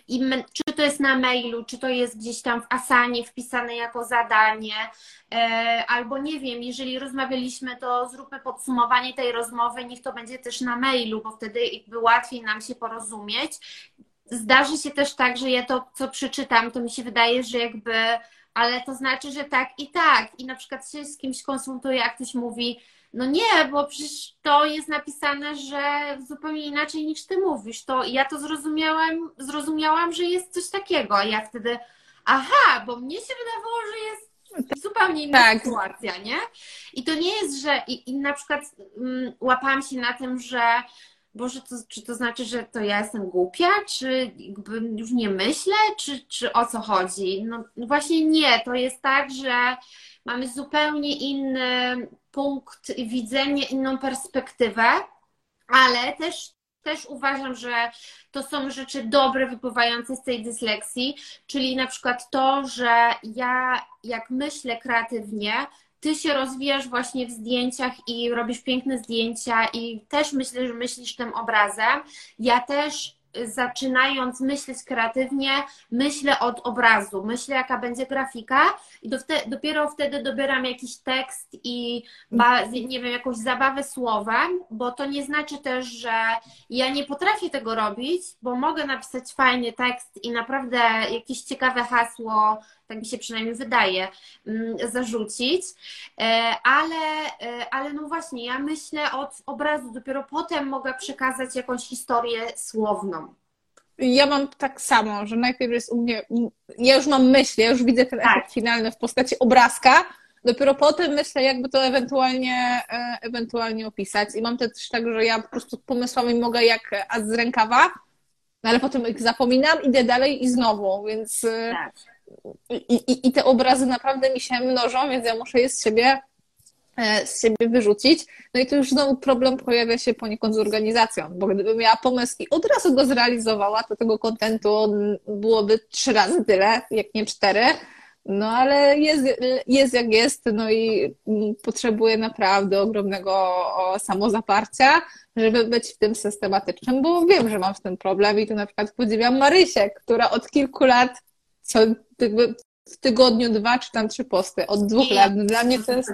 S1: I my, czy to jest na mailu, czy to jest gdzieś tam w Asanie wpisane jako zadanie, e, albo nie wiem, jeżeli rozmawialiśmy, to zróbmy podsumowanie tej rozmowy, niech to będzie też na mailu, bo wtedy jakby łatwiej nam się porozumieć. Zdarzy się też tak, że ja to, co przeczytam, to mi się wydaje, że jakby, ale to znaczy, że tak i tak. I na przykład się z kimś konsultuję, jak ktoś mówi, no nie, bo przecież to jest napisane, że zupełnie inaczej niż ty mówisz. To ja to zrozumiałam, zrozumiałam, że jest coś takiego, a ja wtedy, aha, bo mnie się wydawało, że jest zupełnie inna tak. sytuacja, nie? I to nie jest, że i, i na przykład mm, łapałam się na tym, że Boże, to, czy to znaczy, że to ja jestem głupia, czy jakby już nie myślę, czy, czy o co chodzi? No właśnie nie, to jest tak, że mamy zupełnie inny punkt widzenia, inną perspektywę, ale też, też uważam, że to są rzeczy dobre wypływające z tej dysleksji, czyli na przykład to, że ja jak myślę kreatywnie, ty się rozwijasz właśnie w zdjęciach i robisz piękne zdjęcia i też myślę, że myślisz tym obrazem. Ja też zaczynając myśleć kreatywnie, myślę od obrazu, myślę jaka będzie grafika i do wtedy, dopiero wtedy dobieram jakiś tekst i nie wiem, jakąś zabawę słowem, bo to nie znaczy też, że ja nie potrafię tego robić, bo mogę napisać fajny tekst i naprawdę jakieś ciekawe hasło tak mi się przynajmniej wydaje, mm, zarzucić. E, ale, e, ale no właśnie, ja myślę od obrazu, dopiero potem mogę przekazać jakąś historię słowną.
S2: Ja mam tak samo, że najpierw jest u mnie, ja już mam myśl, ja już widzę ten tak. efekt finalny w postaci obrazka, dopiero potem myślę, jakby to ewentualnie, e, ewentualnie opisać. I mam też tak, że ja po prostu pomysłami mogę jak az z rękawa, no ale potem ich zapominam, idę dalej i znowu, więc tak. I, i, I te obrazy naprawdę mi się mnożą, więc ja muszę je z siebie e, z siebie wyrzucić. No i tu już znowu problem pojawia się poniekąd z organizacją, bo gdybym miała pomysł i od razu go zrealizowała, to tego kontentu byłoby trzy razy tyle, jak nie cztery. No ale jest, jest jak jest, no i potrzebuję naprawdę ogromnego samozaparcia, żeby być w tym systematycznym, bo wiem, że mam z tym problem i tu na przykład podziwiam Marysię, która od kilku lat co w tygodniu dwa czy tam trzy posty, od dwóch lat. Dla mnie to jest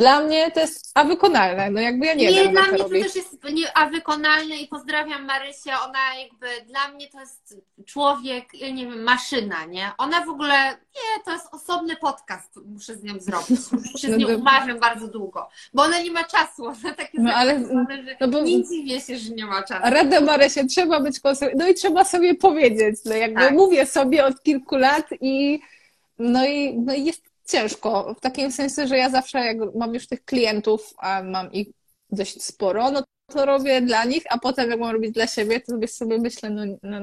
S2: dla mnie to jest a wykonalne. No jakby ja nie, nie wiem,
S1: dla mnie to, to też jest nie, a wykonalne i pozdrawiam Marysię. Ona jakby dla mnie to jest człowiek, nie wiem, maszyna, nie? Ona w ogóle, nie, to jest osobny podcast, muszę z nią zrobić. Się z no nią no umawiam bardzo długo, bo ona nie ma czasu. Ona takie no, ale, że no bo, nie dziwię się, że nie ma czasu.
S2: Radę Marysię, trzeba być konsekwentnym. No i trzeba sobie powiedzieć, no jakby tak. mówię sobie od kilku lat i no i, no i jest ciężko. W takim sensie, że ja zawsze, jak mam już tych klientów, a mam ich dość sporo, no to robię dla nich, a potem jak mam robić dla siebie, to sobie myślę, no, no,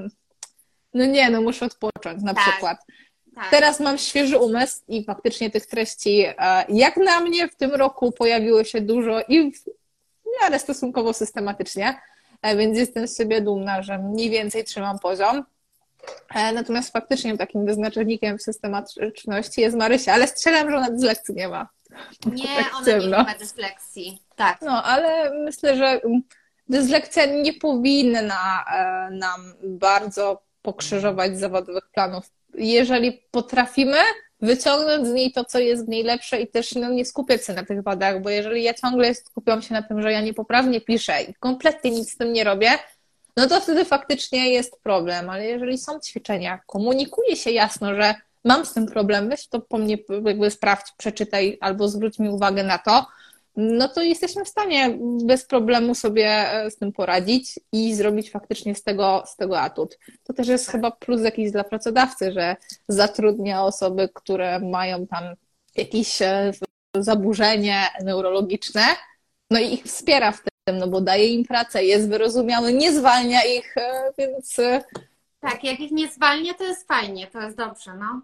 S2: no nie, no muszę odpocząć na tak. przykład. Tak. Teraz mam świeży umysł i faktycznie tych treści, e, jak na mnie w tym roku pojawiło się dużo i w miarę stosunkowo systematycznie, e, więc jestem z siebie dumna, że mniej więcej trzymam poziom. E, natomiast faktycznie takim wyznacznikiem systematyczności jest Marysia, ale strzelam, że ona dyslekcji nie ma.
S1: Nie, tak ona nie ma dyslekcji. Tak.
S2: No, ale myślę, że dyslekcja nie powinna e, nam bardzo pokrzyżować zawodowych planów. Jeżeli potrafimy wyciągnąć z niej to, co jest w niej lepsze i też no, nie skupiać się na tych wadach, bo jeżeli ja ciągle skupiam się na tym, że ja niepoprawnie piszę i kompletnie nic z tym nie robię, no to wtedy faktycznie jest problem. Ale jeżeli są ćwiczenia, komunikuje się jasno, że mam z tym problem, weź to po mnie jakby sprawdź, przeczytaj albo zwróć mi uwagę na to, no to jesteśmy w stanie bez problemu sobie e, z tym poradzić i zrobić faktycznie z tego, z tego atut. To też jest chyba plus jakiś dla pracodawcy, że zatrudnia osoby, które mają tam jakieś e, zaburzenie neurologiczne, no i ich wspiera w tym no bo daje im pracę, jest wyrozumiały, nie zwalnia ich, e, więc... E,
S1: tak, jak ich nie zwalnia, to jest fajnie, to jest dobrze, no.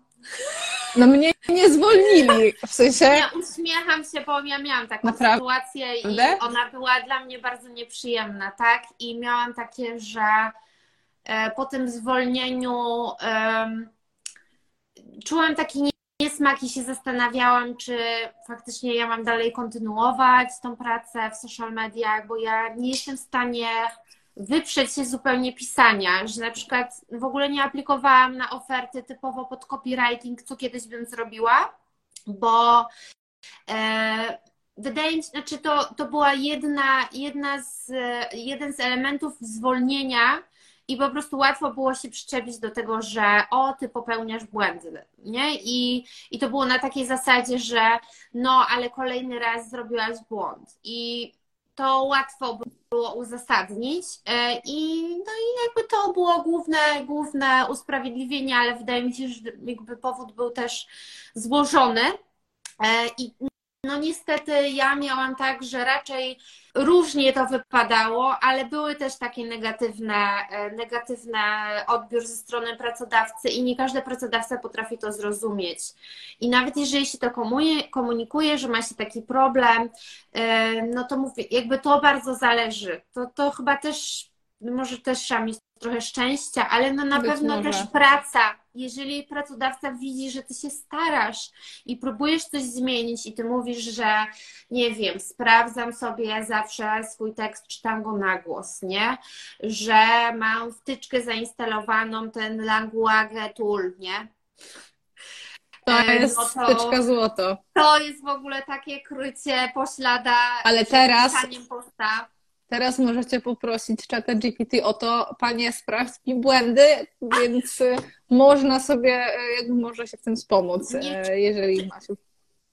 S2: No mnie nie zwolnili, w sensie...
S1: Ja uśmiecham się, bo ja miałam taką Naprawdę? sytuację i ona była dla mnie bardzo nieprzyjemna, tak? I miałam takie, że e, po tym zwolnieniu czułam taki niesmak i się zastanawiałam, czy faktycznie ja mam dalej kontynuować tą pracę w social mediach, bo ja nie jestem w stanie wyprzeć się zupełnie pisania, że na przykład w ogóle nie aplikowałam na oferty typowo pod copywriting, co kiedyś bym zrobiła, bo e, wydaje mi się, znaczy to, to była jedna, jedna z, jeden z elementów zwolnienia i po prostu łatwo było się przyczepić do tego, że o, ty popełniasz błędy, nie? I, I to było na takiej zasadzie, że no, ale kolejny raz zrobiłaś błąd. I to łatwo było uzasadnić e, i, no i jakby to było główne, główne usprawiedliwienie, ale wydaje mi się, że jakby powód był też złożony e, i no niestety ja miałam tak, że raczej różnie to wypadało, ale były też takie negatywne, e, negatywne odbiór ze strony pracodawcy i nie każdy pracodawca potrafi to zrozumieć. I nawet jeżeli się to komunikuje, że ma się taki problem, e, no to mówię, jakby to bardzo zależy. To, to chyba też, może też trzeba mieć trochę szczęścia, ale no na Być pewno może. też praca. Jeżeli pracodawca widzi, że ty się starasz i próbujesz coś zmienić i ty mówisz, że nie wiem, sprawdzam sobie zawsze swój tekst, czytam go na głos, nie? Że mam wtyczkę zainstalowaną, ten Language Tool, nie?
S2: To e, jest no to, wtyczka złoto.
S1: To jest w ogóle takie krycie poślada.
S2: Ale teraz, posta. Teraz możecie poprosić czata GPT o to, panie, sprawdź mi błędy, więc y, można sobie, y, jakby może się w tym wspomóc, nie, y, jeżeli masz.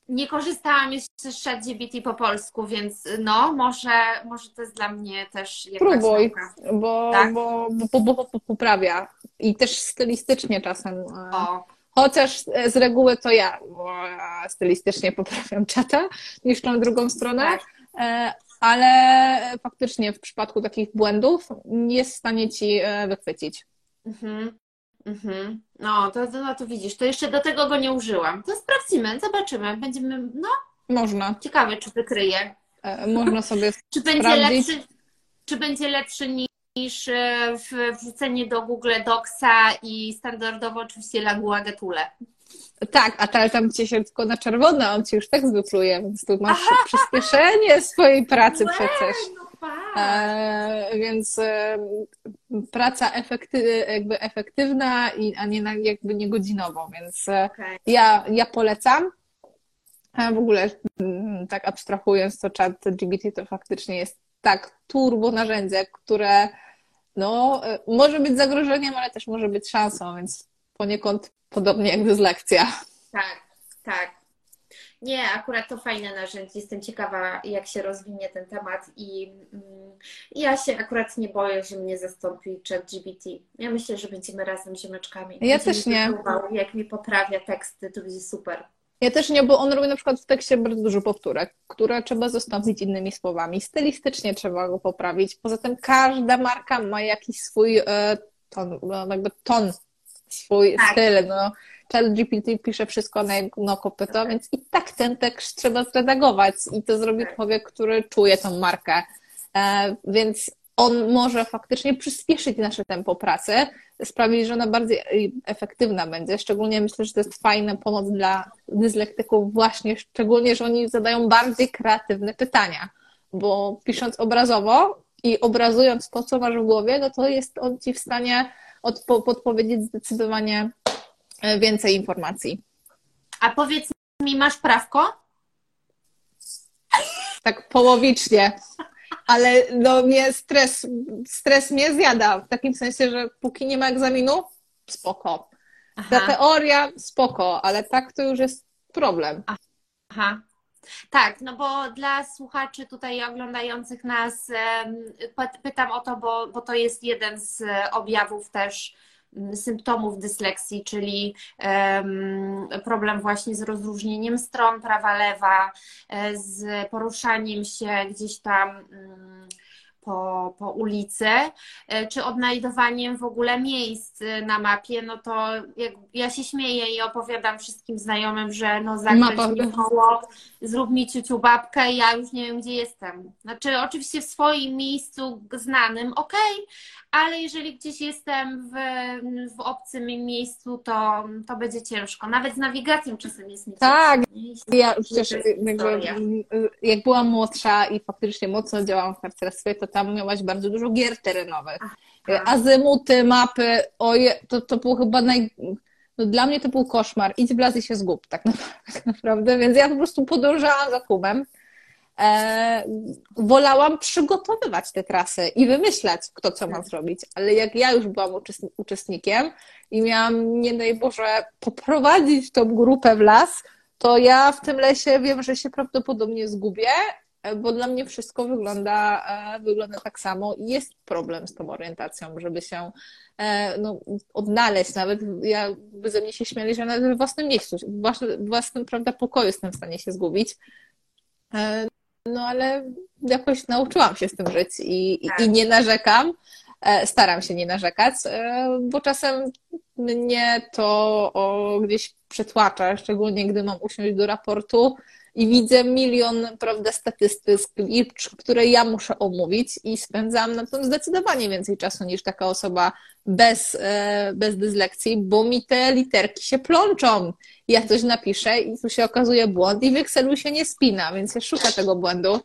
S1: Nie korzystałam jeszcze z chat GPT po polsku, więc no, może, może to jest dla mnie też jakaś
S2: Próbuj, bo, tak? bo, bo, bo, bo, poprawia i też stylistycznie czasem. O. Chociaż z reguły to ja, bo ja stylistycznie poprawiam czata niż tą drugą stronę. Tak e, ale faktycznie w przypadku takich błędów jest w stanie ci e, wychwycić. Mhm.
S1: Mhm. No, to, to, no to widzisz, to jeszcze do tego go nie użyłam. To sprawdzimy, zobaczymy. Będziemy, no,
S2: Można.
S1: Ciekawe, czy wykryje.
S2: E, można sobie
S1: Czy będzie lepszy, czy będzie lepszy niż e, wrzucenie do Google Docsa i standardowo oczywiście Lagua Getule.
S2: Tak, a ale tam cię się tylko na czerwono, on ci już tak wypluje, więc tu masz Aha. przyspieszenie swojej pracy Łe, przecież. No e, więc e, praca efekty, jakby efektywna, i, a nie na, jakby niegodzinową, więc e, okay. ja, ja polecam. A w ogóle mm, tak abstrahując, to chat GBT to faktycznie jest tak turbo narzędzie, które no, e, może być zagrożeniem, ale też może być szansą, więc poniekąd podobnie jak dyslekcja.
S1: Tak, tak. Nie, akurat to fajne narzędzie. Jestem ciekawa, jak się rozwinie ten temat i mm, ja się akurat nie boję, że mnie zastąpi ChatGPT. Ja myślę, że będziemy razem ziemeczkami.
S2: Ja też nie.
S1: Jak mi poprawia teksty, to będzie super.
S2: Ja też nie, bo on robi na przykład w tekście bardzo dużo powtórek, które trzeba zastąpić innymi słowami. Stylistycznie trzeba go poprawić. Poza tym każda marka ma jakiś swój e, ton, no, jakby ton, swój tak. styl. No. GPT pisze wszystko na jedno kopyto, tak. więc i tak ten tekst trzeba zredagować i to zrobi tak. człowiek, który czuje tą markę. E, więc on może faktycznie przyspieszyć nasze tempo pracy, sprawić, że ona bardziej efektywna będzie. Szczególnie myślę, że to jest fajna pomoc dla dyslektyków właśnie, szczególnie, że oni zadają bardziej kreatywne pytania, bo pisząc obrazowo i obrazując to, co masz w głowie, no to jest on ci w stanie odpo- podpowiedzieć zdecydowanie e, więcej informacji.
S1: A powiedz mi, masz prawko?
S2: Tak połowicznie ale no mnie stres, stres mnie zjada, w takim sensie, że póki nie ma egzaminu, spoko. Aha. Ta teoria, spoko, ale tak to już jest problem.
S1: Aha. Tak, no bo dla słuchaczy tutaj oglądających nas pytam o to, bo, bo to jest jeden z objawów też symptomów dysleksji, czyli problem właśnie z rozróżnieniem stron prawa-lewa, e, z poruszaniem się gdzieś tam mm, po, po ulicy, e, czy odnajdowaniem w ogóle miejsc e, na mapie, no to jak ja się śmieję i opowiadam wszystkim znajomym, że no zakręć mi koło, zrób mi ciuciu babkę, ja już nie wiem, gdzie jestem. Znaczy oczywiście w swoim miejscu znanym, okej, okay, ale jeżeli gdzieś jestem w, w obcym miejscu, to, to będzie ciężko. Nawet z nawigacją czasem jest mi
S2: Tak, ja przecież jakby, jak byłam młodsza i faktycznie mocno działałam w harcerstwie, to tam miałaś bardzo dużo gier terenowych. Aha. Azymuty, mapy, oje, to, to było chyba naj... No dla mnie to był koszmar. Idź i się zgub, tak, tak naprawdę. Więc ja po prostu podążałam za kubem e, wolałam przygotowywać te trasy i wymyślać, kto co ma zrobić. Ale jak ja już byłam uczestnikiem i miałam, nie daj Boże, poprowadzić tą grupę w las, to ja w tym lesie wiem, że się prawdopodobnie zgubię, bo dla mnie wszystko wygląda, e, wygląda tak samo i jest problem z tą orientacją, żeby się e, no, odnaleźć. Nawet ja by ze mnie się śmiali, że nawet we własnym miejscu, w własnym prawda, pokoju jestem w stanie się zgubić. No ale jakoś nauczyłam się z tym żyć i, tak. i nie narzekam. E, staram się nie narzekać, e, bo czasem mnie to gdzieś przetłacza, szczególnie gdy mam usiąść do raportu i widzę milion, prawda, statystyk, które ja muszę omówić i spędzam na tym zdecydowanie więcej czasu niż taka osoba bez, e, bez dyslekcji, bo mi te literki się plączą. Ja coś napiszę i tu się okazuje błąd i w Excelu się nie spina, więc ja szukam tego błędu.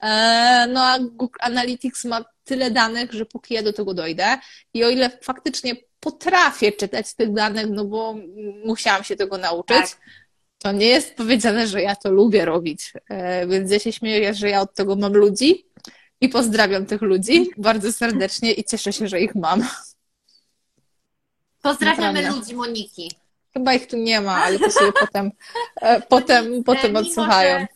S2: E, no a Google Analytics ma tyle danych, że póki ja do tego dojdę i o ile faktycznie potrafię czytać tych danych, no bo musiałam się tego nauczyć, tak to nie jest powiedziane, że ja to lubię robić. E, więc ja się śmieję, że ja od tego mam ludzi i pozdrawiam tych ludzi bardzo serdecznie i cieszę się, że ich mam.
S1: Pozdrawiamy Naprawdę. ludzi Moniki.
S2: Chyba ich tu nie ma, ale to sobie potem, e, potem, potem odsłuchają.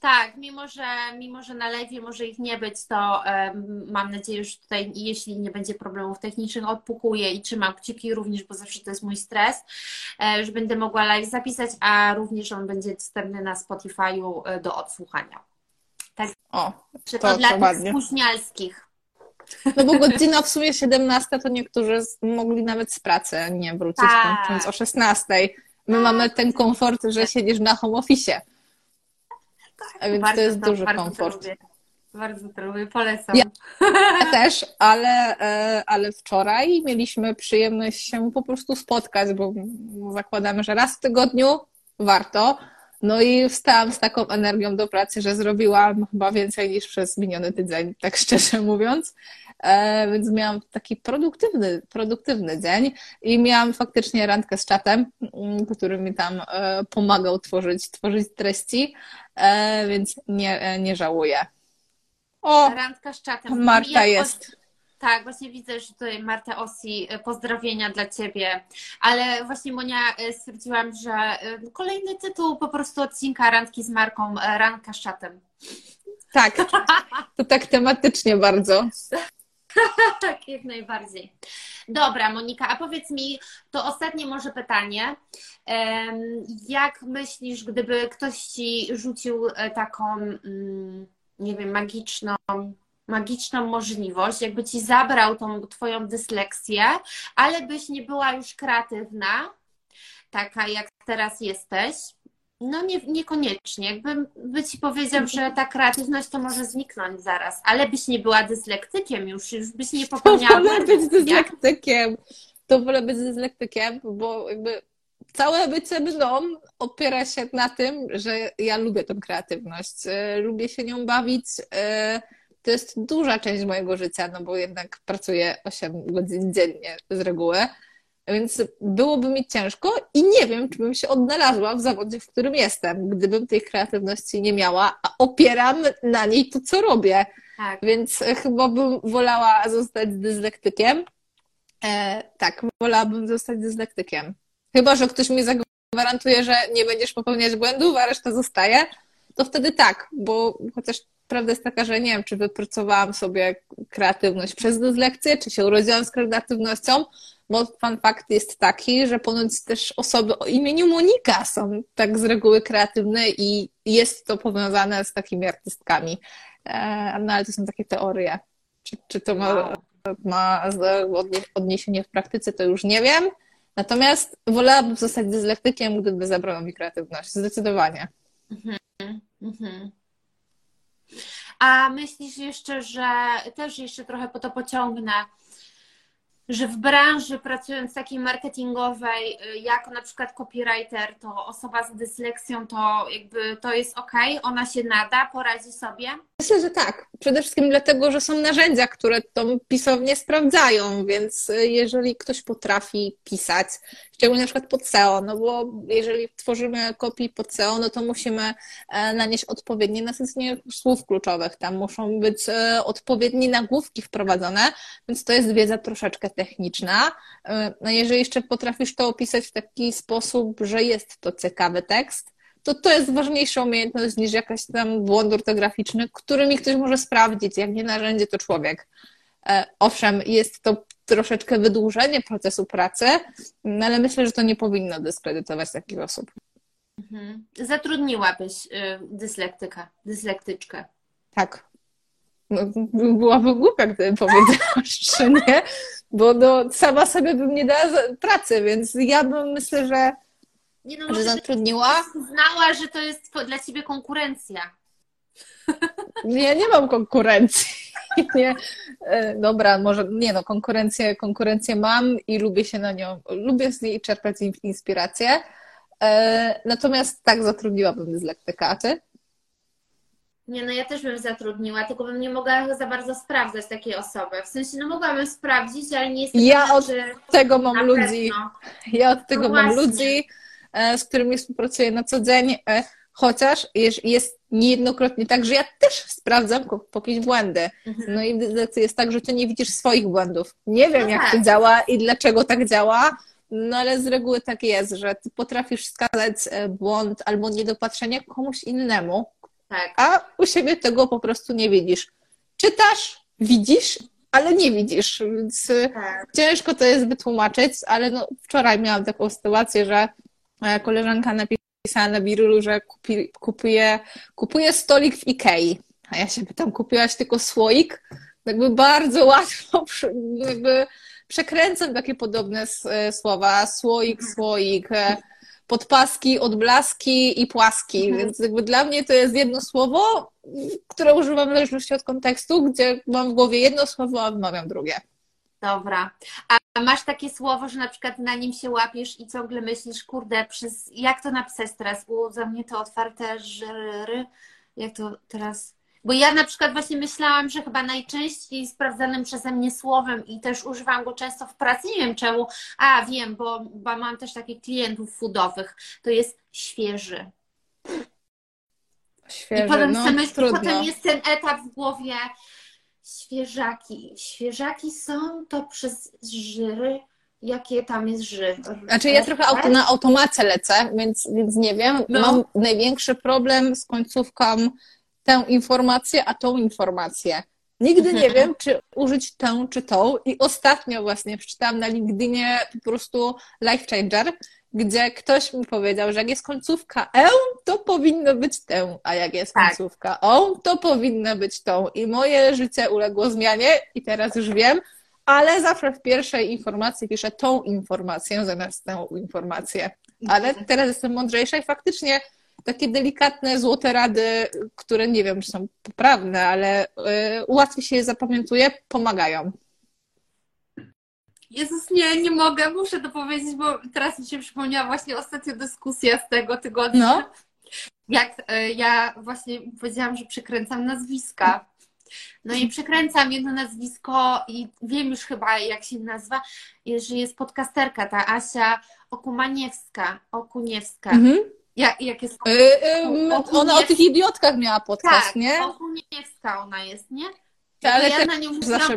S1: Tak, mimo że, mimo że na lewie może ich nie być, to um, mam nadzieję, że tutaj, jeśli nie będzie problemów technicznych, odpukuję i trzymam kciuki również, bo zawsze to jest mój stres, e, że będę mogła live zapisać, a również on będzie dostępny na Spotify'u e, do odsłuchania.
S2: Tak. O,
S1: to, to dla tych spóźnialskich.
S2: No bo godzina w sumie 17, to niektórzy mogli nawet z pracy nie wrócić, tak. kończąc o 16. My tak. mamy ten komfort, że siedzisz na home office. A więc to jest to, duży komfort.
S1: To bardzo to lubię, polecam.
S2: Ja, ja też, ale, e, ale wczoraj mieliśmy przyjemność się po prostu spotkać, bo zakładamy, że raz w tygodniu warto. No i wstałam z taką energią do pracy, że zrobiłam chyba więcej niż przez miniony tydzień, tak szczerze mówiąc. E, więc miałam taki produktywny, produktywny dzień i miałam faktycznie randkę z czatem, mm, który mi tam e, pomagał tworzyć, tworzyć treści, e, więc nie, nie żałuję.
S1: O, randka z czatem.
S2: Marta jest.
S1: Tak, właśnie widzę, że tutaj Marta Osi, pozdrowienia dla Ciebie. Ale właśnie Monia stwierdziłam, że kolejny tytuł po prostu odcinka randki z Marką, randka z czatem.
S2: Tak, to tak tematycznie bardzo.
S1: tak, jak najbardziej. Dobra, Monika, a powiedz mi, to ostatnie może pytanie. Jak myślisz, gdyby ktoś ci rzucił e, taką, mm, nie wiem, magiczną, magiczną możliwość, jakby ci zabrał tą twoją dysleksję, ale byś nie była już kreatywna, taka jak teraz jesteś, no nie, niekoniecznie. Jakbym by ci powiedział, że ta kreatywność to może zniknąć zaraz, ale byś nie była dyslektykiem już, już byś nie popełniała
S2: To wolę być dyslektykiem. To wolę być dyslektykiem, bo jakby całe bycie mną opiera się na tym, że ja lubię tę kreatywność. E, lubię się nią bawić. E, to jest duża część mojego życia, no bo jednak pracuję 8 godzin dziennie z reguły. Więc byłoby mi ciężko i nie wiem, czy bym się odnalazła w zawodzie, w którym jestem, gdybym tej kreatywności nie miała, a opieram na niej to, co robię. Tak. Więc chyba bym wolała zostać dyslektykiem. E, tak, wolałabym zostać dyslektykiem. Chyba, że ktoś mi zagwarantuje, że nie będziesz popełniać błędów, a reszta zostaje, to wtedy tak, bo chociaż prawda jest taka, że nie wiem, czy wypracowałam sobie kreatywność przez dyslekcję, czy się urodziłam z kreatywnością, bo fan fakt jest taki, że ponoć też osoby o imieniu Monika są tak z reguły kreatywne i jest to powiązane z takimi artystkami. E, no ale to są takie teorie. Czy, czy to ma, ma odniesienie w praktyce, to już nie wiem. Natomiast wolałabym zostać dyslektykiem, gdyby zabrano mi kreatywność. Zdecydowanie. Mhm. Mhm.
S1: A myślisz jeszcze, że też jeszcze trochę po to pociągnę, że w branży pracując takiej marketingowej, y, jako na przykład copywriter, to osoba z dysleksją, to jakby to jest ok, ona się nada, poradzi sobie?
S2: Myślę, że tak. Przede wszystkim dlatego, że są narzędzia, które tą pisownię sprawdzają, więc y, jeżeli ktoś potrafi pisać, szczególnie na przykład pod SEO, no bo jeżeli tworzymy kopii pod SEO, no to musimy e, nanieść odpowiednie nasycenie słów kluczowych, tam muszą być e, odpowiednie nagłówki wprowadzone, więc to jest wiedza troszeczkę techniczna. E, no jeżeli jeszcze potrafisz to opisać w taki sposób, że jest to ciekawy tekst, to to jest ważniejsza umiejętność niż jakaś tam błąd ortograficzny, który mi ktoś może sprawdzić. Jak nie narzędzie, to człowiek. E, owszem, jest to troszeczkę wydłużenie procesu pracy, no ale myślę, że to nie powinno dyskredytować takich osób.
S1: Mhm. Zatrudniłabyś y, dyslektyka, dyslektyczkę.
S2: Tak. No, byłaby głupia, gdybym powiedziała, że nie, bo no, sama sobie bym nie dała pracy, więc ja bym myślę, że nie no, że zatrudniła.
S1: Znała, że to jest dla ciebie konkurencja.
S2: Ja nie mam konkurencji. Nie. E, dobra, może nie no, konkurencję, konkurencję mam i lubię się na nią, lubię z niej czerpać inspirację. E, natomiast tak zatrudniłabym dyslektyka, a ty?
S1: Nie, no ja też bym zatrudniła, tylko bym nie mogła za bardzo sprawdzać takiej osoby. W sensie, no mogłabym sprawdzić, ale nie jestem
S2: Ja od tego mam ludzi. Ja od tego no mam ludzi E, z którymi współpracuję na co dzień, e, chociaż jest niejednokrotnie tak, że ja też sprawdzam jakieś błędy. Mhm. No i jest tak, że ty nie widzisz swoich błędów. Nie wiem, no jak tak. to działa i dlaczego tak działa, no ale z reguły tak jest, że ty potrafisz wskazać e, błąd albo niedopatrzenie komuś innemu, tak. a u siebie tego po prostu nie widzisz. Czytasz, widzisz, ale nie widzisz, więc tak. ciężko to jest wytłumaczyć, ale no, wczoraj miałam taką sytuację, że Moja koleżanka napisała na Birulu, że kupi, kupuje, kupuje stolik w Ikei. A ja się pytam, kupiłaś tylko słoik? Jakby bardzo łatwo jakby przekręcam takie podobne słowa. Słoik, słoik. Podpaski, odblaski i płaski. Mhm. Więc jakby dla mnie to jest jedno słowo, które używam w zależności od kontekstu, gdzie mam w głowie jedno słowo, a wymawiam drugie.
S1: Dobra. A masz takie słowo, że na przykład na nim się łapiesz i ciągle myślisz, kurde, przez jak to napisać teraz? Było za mnie to otwarte żery. Jak to teraz bo ja na przykład właśnie myślałam, że chyba najczęściej sprawdzanym przeze mnie słowem i też używam go często w pracy, nie wiem czemu, a wiem, bo, bo mam też takich klientów foodowych, to jest świeży.
S2: Świeży, I potem, no, myśl,
S1: potem jest ten etap w głowie, świeżaki. Świeżaki są to przez żyry, jakie tam jest ży.
S2: Znaczy ja trochę auto, na automacie lecę, więc, więc nie wiem. No. Mam największy problem z końcówką tę informację, a tą informację. Nigdy nie wiem, czy użyć tę czy tą. I ostatnio właśnie przeczytałam na LinkedInie po prostu life changer, gdzie ktoś mi powiedział, że jak jest końcówka E, to powinno być tę, a jak jest tak. końcówka O, to powinno być tą. I moje życie uległo zmianie i teraz już wiem, ale zawsze w pierwszej informacji piszę tą informację zamiast tę informację. Ale mhm. teraz jestem mądrzejsza i faktycznie takie delikatne, złote rady, które nie wiem, czy są poprawne, ale y, łatwiej się je zapamiętuje, pomagają.
S1: Jezus, nie, nie mogę, muszę to powiedzieć, bo teraz mi się przypomniała właśnie ostatnia dyskusja z tego tygodnia. No. Jak y, ja właśnie powiedziałam, że przekręcam nazwiska. No i przekręcam jedno nazwisko i wiem już chyba, jak się nazywa, że jest podcasterka, ta Asia Okumaniewska, Okuniewska. Mhm. Jest? Yy,
S2: yy, ona o tych idiotkach miała podcast,
S1: tak,
S2: nie?
S1: Okuniewska ona jest, nie? Tak, ale ja na nią mówiłam zawsze...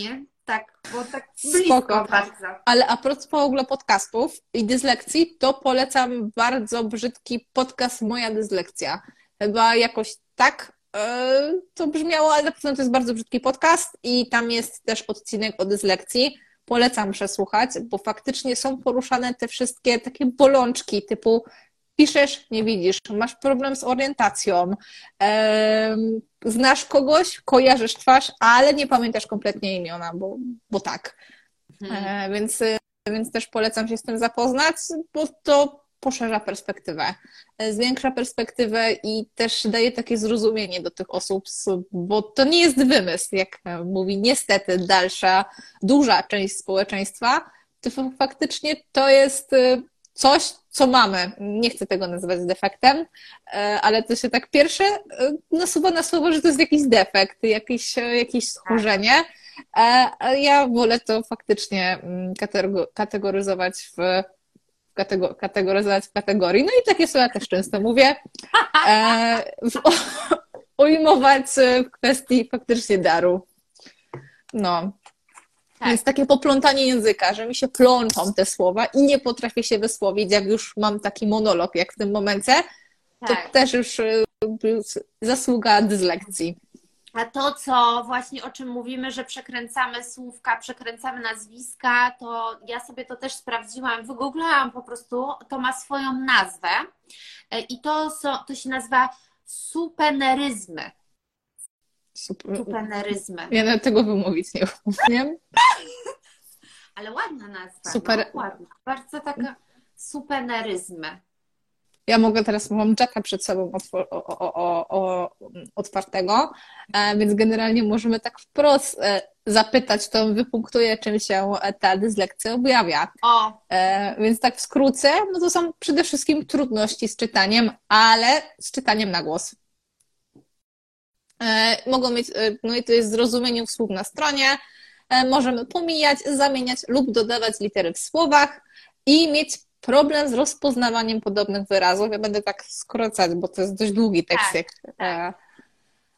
S1: Nie? Tak, bo tak blisko Spoko. bardzo.
S2: Ale a propos w ogóle podcastów i dyslekcji, to polecam bardzo brzydki podcast Moja dyslekcja. Chyba jakoś tak yy, to brzmiało, ale na pewno to jest bardzo brzydki podcast i tam jest też odcinek o dyslekcji polecam przesłuchać, bo faktycznie są poruszane te wszystkie takie bolączki typu piszesz, nie widzisz, masz problem z orientacją, znasz kogoś, kojarzysz twarz, ale nie pamiętasz kompletnie imiona, bo, bo tak. Hmm. E, więc, więc też polecam się z tym zapoznać, bo to poszerza perspektywę, e, zwiększa perspektywę i też daje takie zrozumienie do tych osób, bo to nie jest wymysł, jak mówi niestety dalsza, duża część społeczeństwa, to faktycznie to jest e, coś, co mamy. Nie chcę tego nazywać defektem, e, ale to się tak pierwsze nasuwa na słowo, że to jest jakiś defekt, jakieś, jakieś schorzenie. Ja wolę to faktycznie mm, kategoryzować w kategoryzować w kategorii. No i takie słowa też często mówię. E, ujmować w kwestii faktycznie daru. No. Tak. Więc takie poplątanie języka, że mi się plączą te słowa i nie potrafię się wysłowić, jak już mam taki monolog, jak w tym momencie, to tak. też już y, zasługa dyslekcji.
S1: A to, co właśnie o czym mówimy, że przekręcamy słówka, przekręcamy nazwiska, to ja sobie to też sprawdziłam, wygooglałam po prostu, to ma swoją nazwę e, i to, są, to się nazywa supeneryzmy.
S2: Super. Supeneryzmy. Ja nawet tego wymówić nie umiem.
S1: Ale ładna nazwa. Super. No, ładna. Bardzo taka supeneryzmy.
S2: Ja mogę teraz, mam Jacka przed sobą o, o, o, otwartego, e, więc generalnie możemy tak wprost e, zapytać, to on wypunktuje, czym się ta dyslekcja objawia.
S1: O.
S2: E, więc tak w skrócie, no to są przede wszystkim trudności z czytaniem, ale z czytaniem na głos. Mogą mieć, no i to jest zrozumienie słów na stronie, możemy pomijać, zamieniać lub dodawać litery w słowach i mieć problem z rozpoznawaniem podobnych wyrazów. Ja będę tak skracać, bo to jest dość długi tekstik. Tak, tak.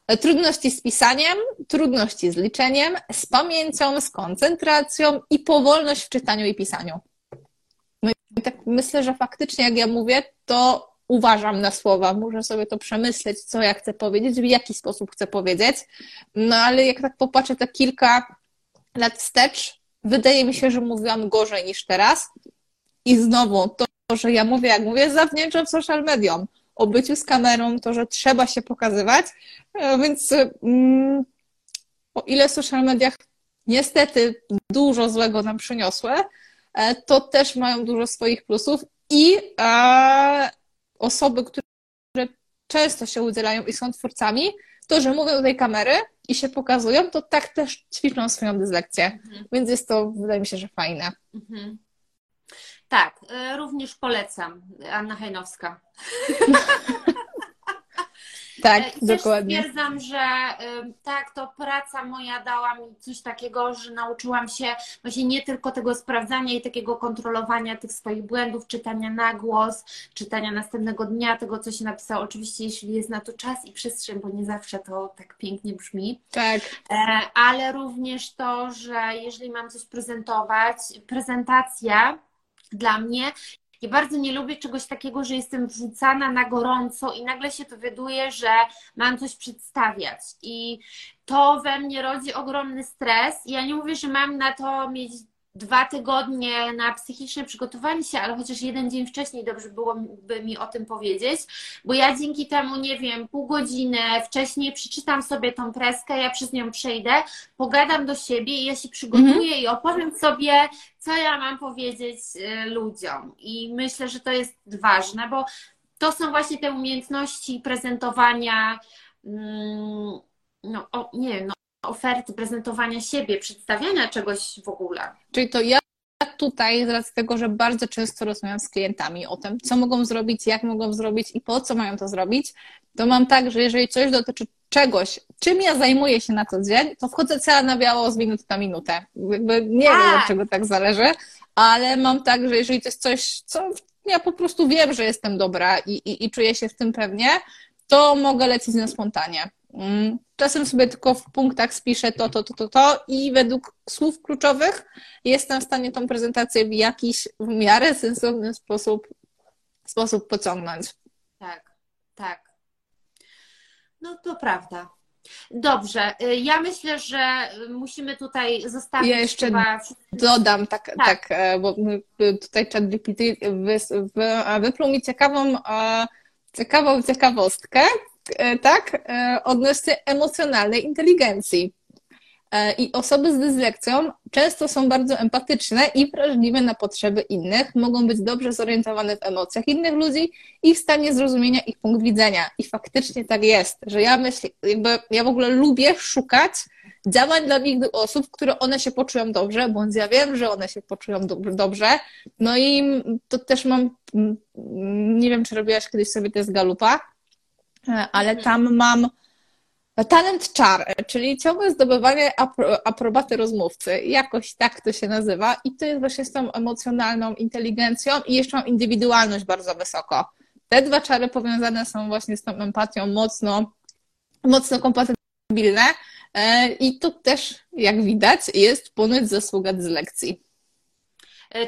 S2: E, trudności z pisaniem, trudności z liczeniem, z pamięcią, z koncentracją i powolność w czytaniu i pisaniu. No i tak myślę, że faktycznie jak ja mówię, to uważam na słowa, muszę sobie to przemyśleć, co ja chcę powiedzieć, w jaki sposób chcę powiedzieć. No ale jak tak popatrzę te kilka lat wstecz, wydaje mi się, że mówiłam gorzej niż teraz. I znowu to, że ja mówię, jak mówię, zawdzięczam social mediom, o byciu z kamerą, to, że trzeba się pokazywać, e, więc mm, o ile social mediach niestety dużo złego nam przyniosły, e, to też mają dużo swoich plusów I e, osoby, które często się udzielają i są twórcami, to, że mówią do tej kamery i się pokazują, to tak też ćwiczą swoją dyslekcję. Mhm. Więc jest to, wydaje mi się, że fajne. Mhm.
S1: Tak, e, również polecam. Anna Hajnowska.
S2: Tak, e, Też dokładnie.
S1: Stwierdzam, że tak, to praca moja dała mi coś takiego, że nauczyłam się właśnie nie tylko tego sprawdzania i takiego kontrolowania tych swoich błędów, czytania na głos, czytania następnego dnia tego, co się napisało. Oczywiście, jeśli jest na to czas i przestrzeń, bo nie zawsze to tak pięknie brzmi.
S2: Tak.
S1: E, ale również to, że jeżeli mam coś prezentować, prezentacja dla mnie ja bardzo nie lubię czegoś takiego, że jestem wrzucana na gorąco i nagle się dowiaduję, że mam coś przedstawiać. I to we mnie rodzi ogromny stres. Ja nie mówię, że mam na to mieć dwa tygodnie na psychiczne przygotowanie się, ale chociaż jeden dzień wcześniej dobrze byłoby mi o tym powiedzieć, bo ja dzięki temu, nie wiem, pół godziny wcześniej przeczytam sobie tą preskę, ja przez nią przejdę, pogadam do siebie i ja się przygotuję mhm. i opowiem sobie, co ja mam powiedzieć y, ludziom. I myślę, że to jest ważne, bo to są właśnie te umiejętności prezentowania, mm, no, o, nie wiem, no, oferty, prezentowania siebie, przedstawiania czegoś w ogóle.
S2: Czyli to ja tutaj, z racji tego, że bardzo często rozmawiam z klientami o tym, co mogą zrobić, jak mogą zrobić i po co mają to zrobić, to mam tak, że jeżeli coś dotyczy czegoś, czym ja zajmuję się na co dzień, to wchodzę cała na biało z minuty na minutę. Jakby nie tak. wiem, od czego tak zależy, ale mam tak, że jeżeli to jest coś, co ja po prostu wiem, że jestem dobra i, i, i czuję się w tym pewnie, to mogę lecieć na spontanie. Mm. Czasem sobie tylko w punktach spiszę to, to, to, to, to i według słów kluczowych jestem w stanie tą prezentację w jakiś w miarę sensowny sposób, sposób pociągnąć.
S1: Tak, tak. No to prawda. Dobrze, y, ja myślę, że musimy tutaj zostawić.
S2: Ja jeszcze chyba... dodam, tak, tak. tak e, bo tutaj ChatGPT wypluł mi ciekawą, ciekawą ciekawostkę, tak, e, odnośnie emocjonalnej inteligencji. E, I osoby z dyslekcją często są bardzo empatyczne i wrażliwe na potrzeby innych, mogą być dobrze zorientowane w emocjach innych ludzi i w stanie zrozumienia ich punkt widzenia. I faktycznie tak jest, że ja myślę, jakby ja w ogóle lubię szukać działań dla innych osób, które one się poczują dobrze, bądź ja wiem, że one się poczują dobrze. No i to też mam, nie wiem, czy robiłaś kiedyś sobie test Galupa, E, ale tam mam talent czar, czyli ciągłe zdobywanie apro aprobaty rozmówcy. Jakoś tak to się nazywa. I to jest właśnie z tą emocjonalną inteligencją i jeszcze mam indywidualność bardzo wysoko. Te dwa czary powiązane są właśnie z tą empatią mocno, mocno kompatybilne. E, I tu też, jak widać, jest ponoć zasługa dyslekcji.
S1: E,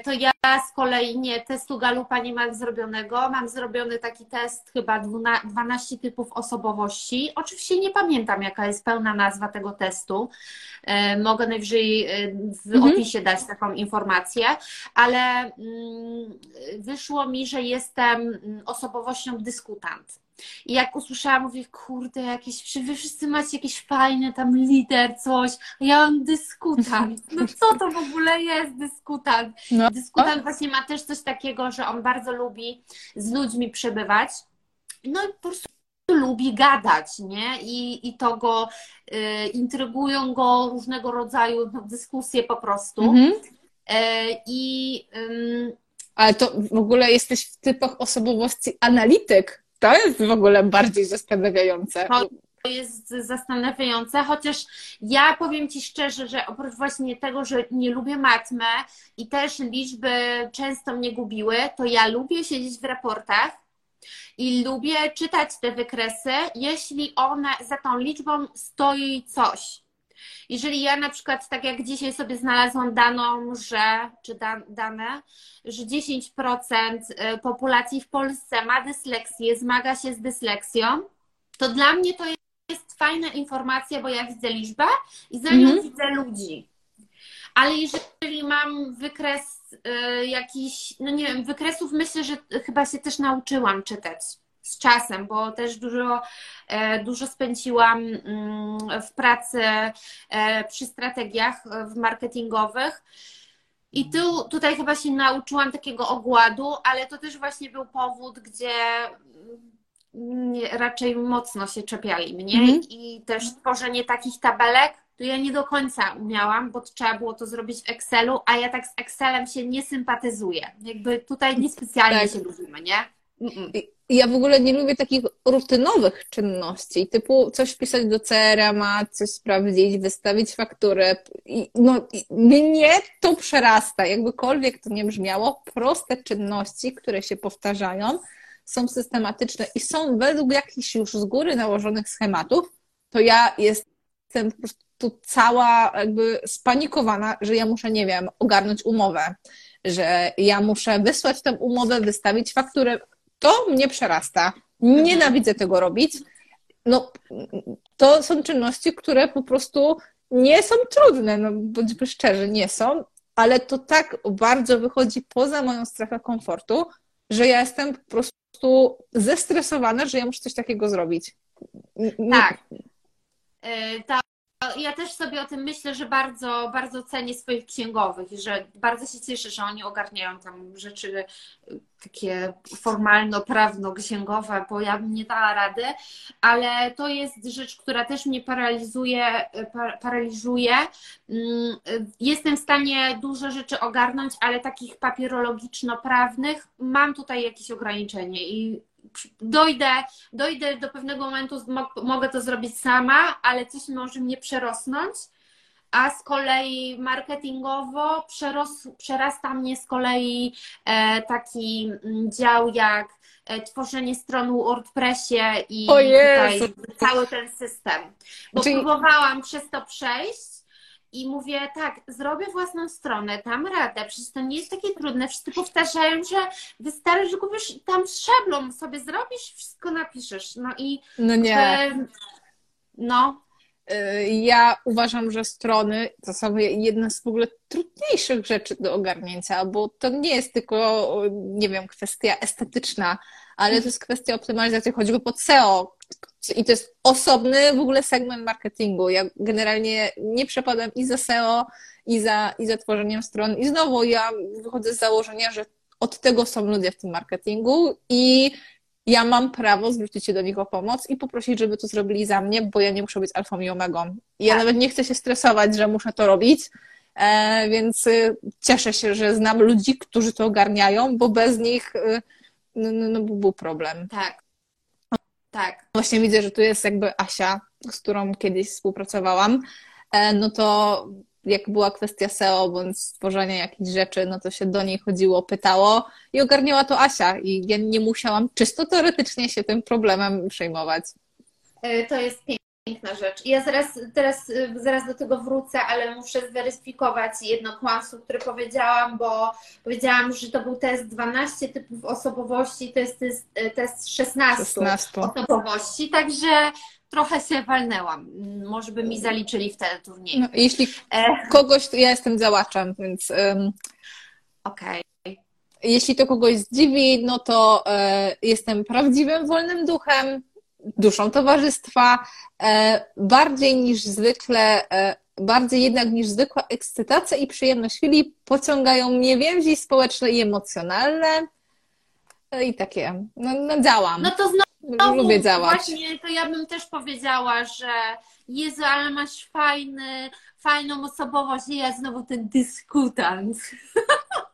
S1: to ja z kolei nie, testu Galupa nie mam zrobionego. Mam zrobiony taki test chyba 12 typów osobowości. Oczywiście nie pamiętam, jaka jest pełna nazwa tego testu. E, mogę najwyżej e, w mhm. opisie dać taką informację, ale mm, wyszło mi, że jestem mm, osobowością dyskutant. I jak usłyszałam, mówię, kurde, jakieś, wy wszyscy macie jakieś fajne tam lider, coś, a ja mam dyskutant. No co to w ogóle jest dyskutant? No. Dyskutant właśnie ma też coś takiego, że on bardzo lubi z ludźmi przebywać. No i po prostu lubi gadać, nie? I, i to go, y, intrygują go różnego rodzaju dyskusje po prostu. Mhm. Y, I...
S2: Y, ale to w ogóle jesteś w typach osobowości analityk. To jest w ogóle bardziej zastanawiające.
S1: To jest zastanawiające, chociaż ja powiem Ci szczerze, że oprócz właśnie tego, że nie lubię matmy i też liczby często mnie gubiły, to ja lubię siedzieć w raportach i lubię czytać te wykresy, jeśli one za tą liczbą stoi coś. Jeżeli ja na przykład, tak jak dzisiaj sobie znalazłam daną, że, czy da, dane, że 10% y, populacji w Polsce ma dysleksję, zmaga się z dysleksją, to dla mnie to jest fajna informacja, bo ja widzę liczbę i za nią -hmm. widzę ludzi. Ale jeżeli mam wykres y, jakiś, no nie wiem, wykresów myślę, że chyba się też nauczyłam czytać z czasem, bo też dużo, e, dużo spędziłam mm, w pracy e, przy strategiach e, marketingowych. I tu, tutaj chyba się nauczyłam takiego ogładu, ale to też właśnie był powód, gdzie nie, raczej mocno się czepiali mnie mhm. i też tworzenie takich tabelek, to ja nie do końca umiałam, bo trzeba było to zrobić w Excelu, a ja tak z Excelem się nie sympatyzuję. Jakby tutaj niespecjalnie tak. się lubimy, nie?
S2: Mm-mm. Ja w ogóle nie lubię takich rutynowych czynności, typu coś wpisać do CRM, coś sprawdzić, wystawić fakturę. I, no, mnie to przerasta, jakbykolwiek to nie brzmiało. Proste czynności, które się powtarzają, są systematyczne i są według jakichś już z góry nałożonych schematów, to ja jestem po prostu cała jakby spanikowana, że ja muszę, nie wiem, ogarnąć umowę, że ja muszę wysłać tę umowę, wystawić fakturę. To mnie przerasta. Nienawidzę tego robić. No, to są czynności, które po prostu nie są trudne, no bądźmy szczerzy, nie są, ale to tak bardzo wychodzi poza moją strefę komfortu, że ja jestem po prostu zestresowana, że ja muszę coś takiego zrobić.
S1: Tak. E, tak. Ja też sobie o tym myślę, że bardzo, bardzo cenię swoich księgowych i że bardzo się cieszę, że oni ogarniają tam rzeczy takie formalno-prawno-księgowe, bo ja bym nie dała rady, ale to jest rzecz, która też mnie paraliżuje, paraliżuje. Mm, jestem w stanie dużo rzeczy ogarnąć, ale takich papierologiczno-prawnych mam tutaj jakieś ograniczenie i dojdę, dojdę do pewnego momentu, mogę to zrobić sama, ale coś może mnie przerosnąć a z kolei marketingowo przeros, przerasta mnie z kolei e, taki mm, dział jak e, tworzenie stron w WordPressie i cały ten system. Bo Czyli... próbowałam przez to przejść i mówię, tak, zrobię własną stronę, tam radę, przecież to nie jest takie trudne. Wszyscy powtarzają, że wystarczy, że kupisz tam z szablą, sobie zrobisz, wszystko napiszesz. No i.
S2: No nie.
S1: no,
S2: Y, ja uważam, że strony to są jedna z w ogóle trudniejszych rzeczy do ogarnięcia, bo to nie jest tylko, nie wiem, kwestia estetyczna, ale to jest kwestia optymalizacji choćby pod SEO. I to jest osobny w ogóle segment marketingu. Ja generalnie nie przepadam i za SEO, i za, i za tworzeniem stron. I znowu ja wychodzę z założenia, że od tego są ludzie w tym marketingu i ja mam prawo zwrócić się do nich o pomoc i poprosić, żeby to zrobili za mnie, bo ja nie muszę być alfą i omegą. Ja tak. nawet nie chcę się stresować, że muszę to robić, e, więc y, cieszę się, że znam ludzi, którzy to ogarniają, bo bez nich y, no, no, no był problem.
S1: Tak. Tak.
S2: Właśnie widzę, że tu jest jakby Asia, z którą kiedyś współpracowałam. E, no to jak była kwestia SEO bądź stworzenia jakichś rzeczy, no to się do niej chodziło, pytało i ogarniała to Asia i ja nie musiałam czysto teoretycznie się tym problemem przejmować.
S1: E, to jest piękna rzecz. Ja zaraz, teraz, e, zaraz do tego wrócę, ale muszę zweryfikować jedno kłamstwo, które powiedziałam, bo powiedziałam, że to był test 12 typów osobowości, to jest test, test 16, 16. osobowości, także trochę się walnęłam. Może by mi zaliczyli w te turniej. No,
S2: jeśli e... kogoś, to ja jestem załaczem, więc. Um,
S1: Okej. Okay.
S2: Jeśli to kogoś zdziwi, no to e, jestem prawdziwym wolnym duchem, duszą towarzystwa, e, bardziej niż zwykle, e, bardziej jednak niż zwykła ekscytacja i przyjemność chwili pociągają mnie więzi społeczne i emocjonalne. E, I takie, no, no działam.
S1: No to znowu lubię działać. Właśnie, to ja bym też powiedziała, że Jezu, ale masz fajny, fajną osobowość i ja znowu ten dyskutant.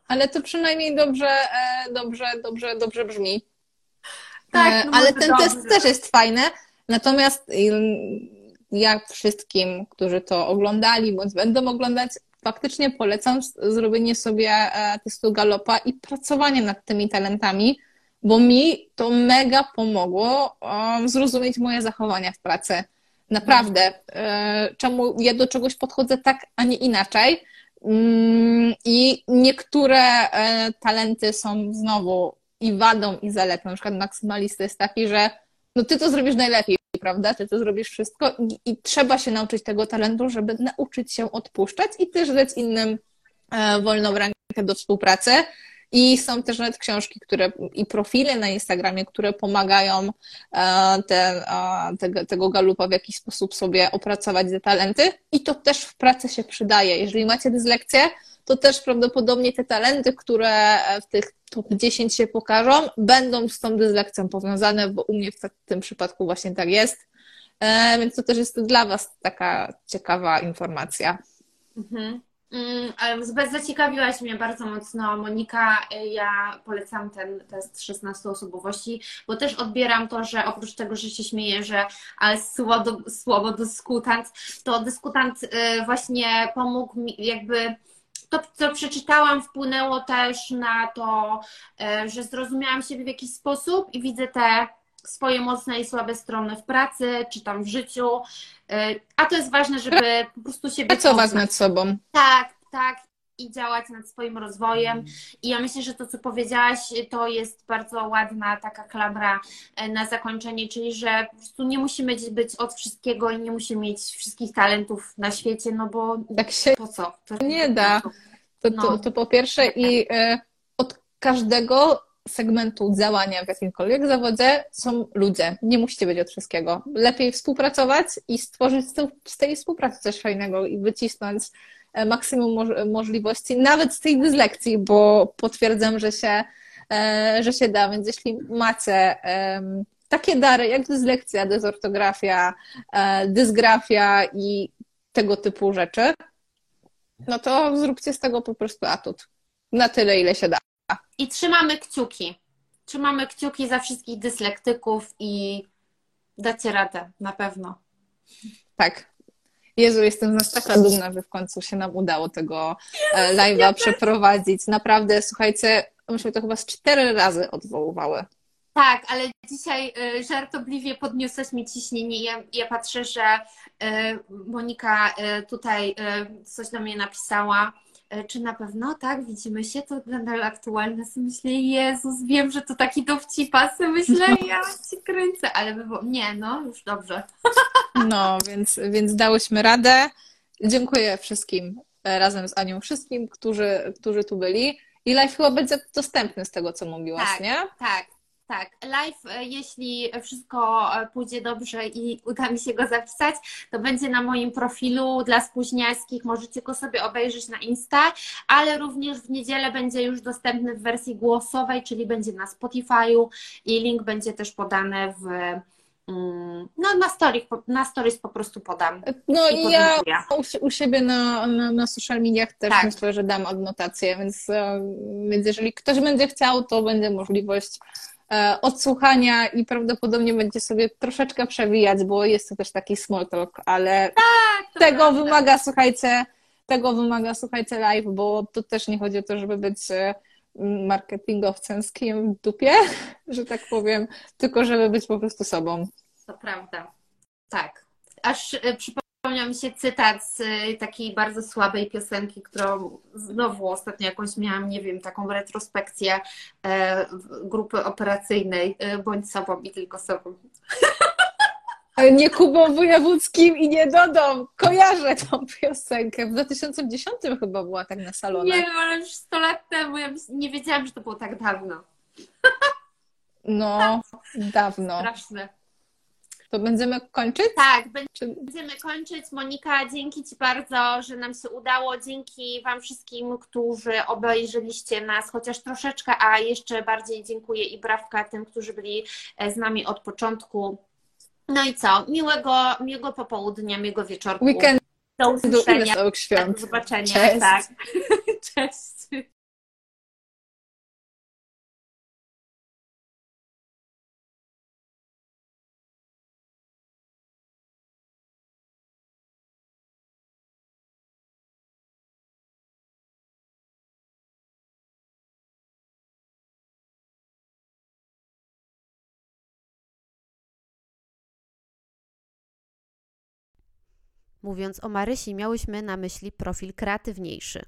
S2: Ale to przynajmniej dobrze, dobrze, dobrze, dobrze brzmi. Tak, e, no ale ten dobrze. test też jest fajny. Natomiast ja wszystkim, którzy to oglądali bądź będą oglądać, faktycznie polecam zrobienie sobie e, testu Galopa i pracowanie nad tymi talentami, bo mi to mega pomogło um, zrozumieć moje zachowania w pracy. Naprawdę. E, czemu ja do czegoś podchodzę tak, a nie inaczej. Mm, I niektóre talenty są znowu i wadą, i zaletą. Na przykład maksymalista jest taki, że no ty to zrobisz najlepiej, prawda? Ty to zrobisz wszystko i, i trzeba się nauczyć tego talentu, żeby nauczyć się odpuszczać i też dać innym e, wolną rękę do współpracy. I są też nawet książki, które i profile na Instagramie, które pomagają e, te, tego, tego galupa w jakiś sposób sobie opracować te talenty. I to też w pracy się przydaje. Jeżeli macie dyslekcję, to też prawdopodobnie te talenty, które w tych top 10 się pokażą, będą z tą dyslekcją powiązane, bo u mnie w tym przypadku właśnie tak jest. E, więc to też jest dla Was taka ciekawa informacja.
S1: Mhm. Mm, zaciekawiłaś mnie bardzo mocno, Monika. Ja polecam ten test 16 osobowości, bo też odbieram to, że oprócz tego, że się śmieję, że słowo, słowo dyskutant, to dyskutant właśnie pomógł mi jakby to, co przeczytałam, wpłynęło też na to, y, że zrozumiałam siebie w jakiś sposób i widzę te swoje mocne i słabe strony w pracy, czy tam w życiu. Y, a to jest ważne, żeby po prostu się
S2: Pracować poznać. nad sobą.
S1: Tak, tak. I działać nad swoim rozwojem. I ja myślę, że to, co powiedziałaś, to jest bardzo ładna taka klamra e, na zakończenie, czyli że po prostu nie musimy być od wszystkiego i nie musimy mieć wszystkich talentów na świecie, no bo
S2: tak się
S1: po co?
S2: To nie da. To, to, to, to po pierwsze i e, od każdego segmentu działania w jakimkolwiek zawodzie są ludzie. Nie musicie być od wszystkiego. Lepiej współpracować i stworzyć z tej współpracy coś fajnego i wycisnąć e, maksimum możliwości, nawet z tej dyslekcji, bo potwierdzam, że się, e, że się da. Więc jeśli macie takie dary jak dyslekcja, dezortografia, e, dysgrafia i tego typu rzeczy, no to zróbcie z tego po prostu atut. Na tyle, ile się da.
S1: I trzymamy kciuki. Trzymamy kciuki za wszystkich dyslektyków i dacie radę, na pewno.
S2: Tak. Jezu, jestem z nas taka dumna, że w końcu się nam udało tego e, live'a przeprowadzić. Naprawdę, słuchajcie, myśmy to chyba z cztery razy odwoływały.
S1: Tak, ale dzisiaj y, żartobliwie podniosłaś mi ciśnienie. Ja, ja patrzę, że y, Monika tutaj coś do mnie napisała E, czy na pewno tak, widzimy się, to nadal aktualne. Sobie myślę, Jezus, wiem, że to taki dowcipa, sobie myślę, ja ci kręcę, ale by było, nie, no, już dobrze.
S2: No, więc, więc dałyśmy radę. Dziękuję wszystkim e, razem z Anią, wszystkim, którzy, którzy tu byli. I live chyba będzie dostępny z tego, co mówiłaś,
S1: tak,
S2: nie?
S1: Tak, tak, live, e, jeśli wszystko e, pójdzie dobrze i uda mi się go zapisać, to będzie na moim profilu dla spóźnialskich. Możecie go sobie obejrzeć na Insta, ale również w niedzielę będzie już dostępny w wersji głosowej, czyli będzie na Spotify'u i link będzie też podany w no na, story, na stories po prostu podam.
S2: No i, ja u, u, siebie na, na, na social mediach też tak. myślę, że dam adnotację, więc, e, więc jeżeli ktoś będzie chciał, to będzie możliwość E, odsłuchania i prawdopodobnie będzie sobie troszeczkę przewijać, bo jest to też taki small talk, ale
S1: tak,
S2: tego prawda. wymaga, słuchajcie, tego wymaga, słuchajcie, live, bo to też nie chodzi o to, żeby być e, marketingowcem z kijem w dupie, że tak powiem, tylko żeby być po prostu sobą.
S1: To prawda. Tak. Aż e, Przypomniał mi się cytat z y, takiej bardzo słabej piosenki, którą znowu ostatnio jakąś miałam, nie wiem, taką retrospekcję e, grupy operacyjnej. E, bądź sobą i tylko sobą.
S2: Nie Kubą Wojewódzkim i nie Dodą. Kojarzę tą piosenkę. W 2010 chyba była tak na salonie.
S1: Nie wiem, ale już 100 lat temu. Ja nie wiedziałam, że to było tak dawno.
S2: No, dawno.
S1: Straszne.
S2: To będziemy kończyć?
S1: Tak, będziemy kończyć. Monika, dzięki Ci bardzo, że nam się udało. Dzięki Wam wszystkim, którzy obejrzeliście nas chociaż troszeczkę, a jeszcze bardziej dziękuję i brawka tym, którzy byli e, z nami od początku. No i co? Miłego, miłego popołudnia, miłego wieczorku.
S2: Weekend.
S1: Do usłyszenia.
S2: Do
S1: zobaczenia.
S2: Cześć.
S1: Tak. Cześć.
S3: Mówiąc o Marysi, miałyśmy na myśli profil kreatywniejszy.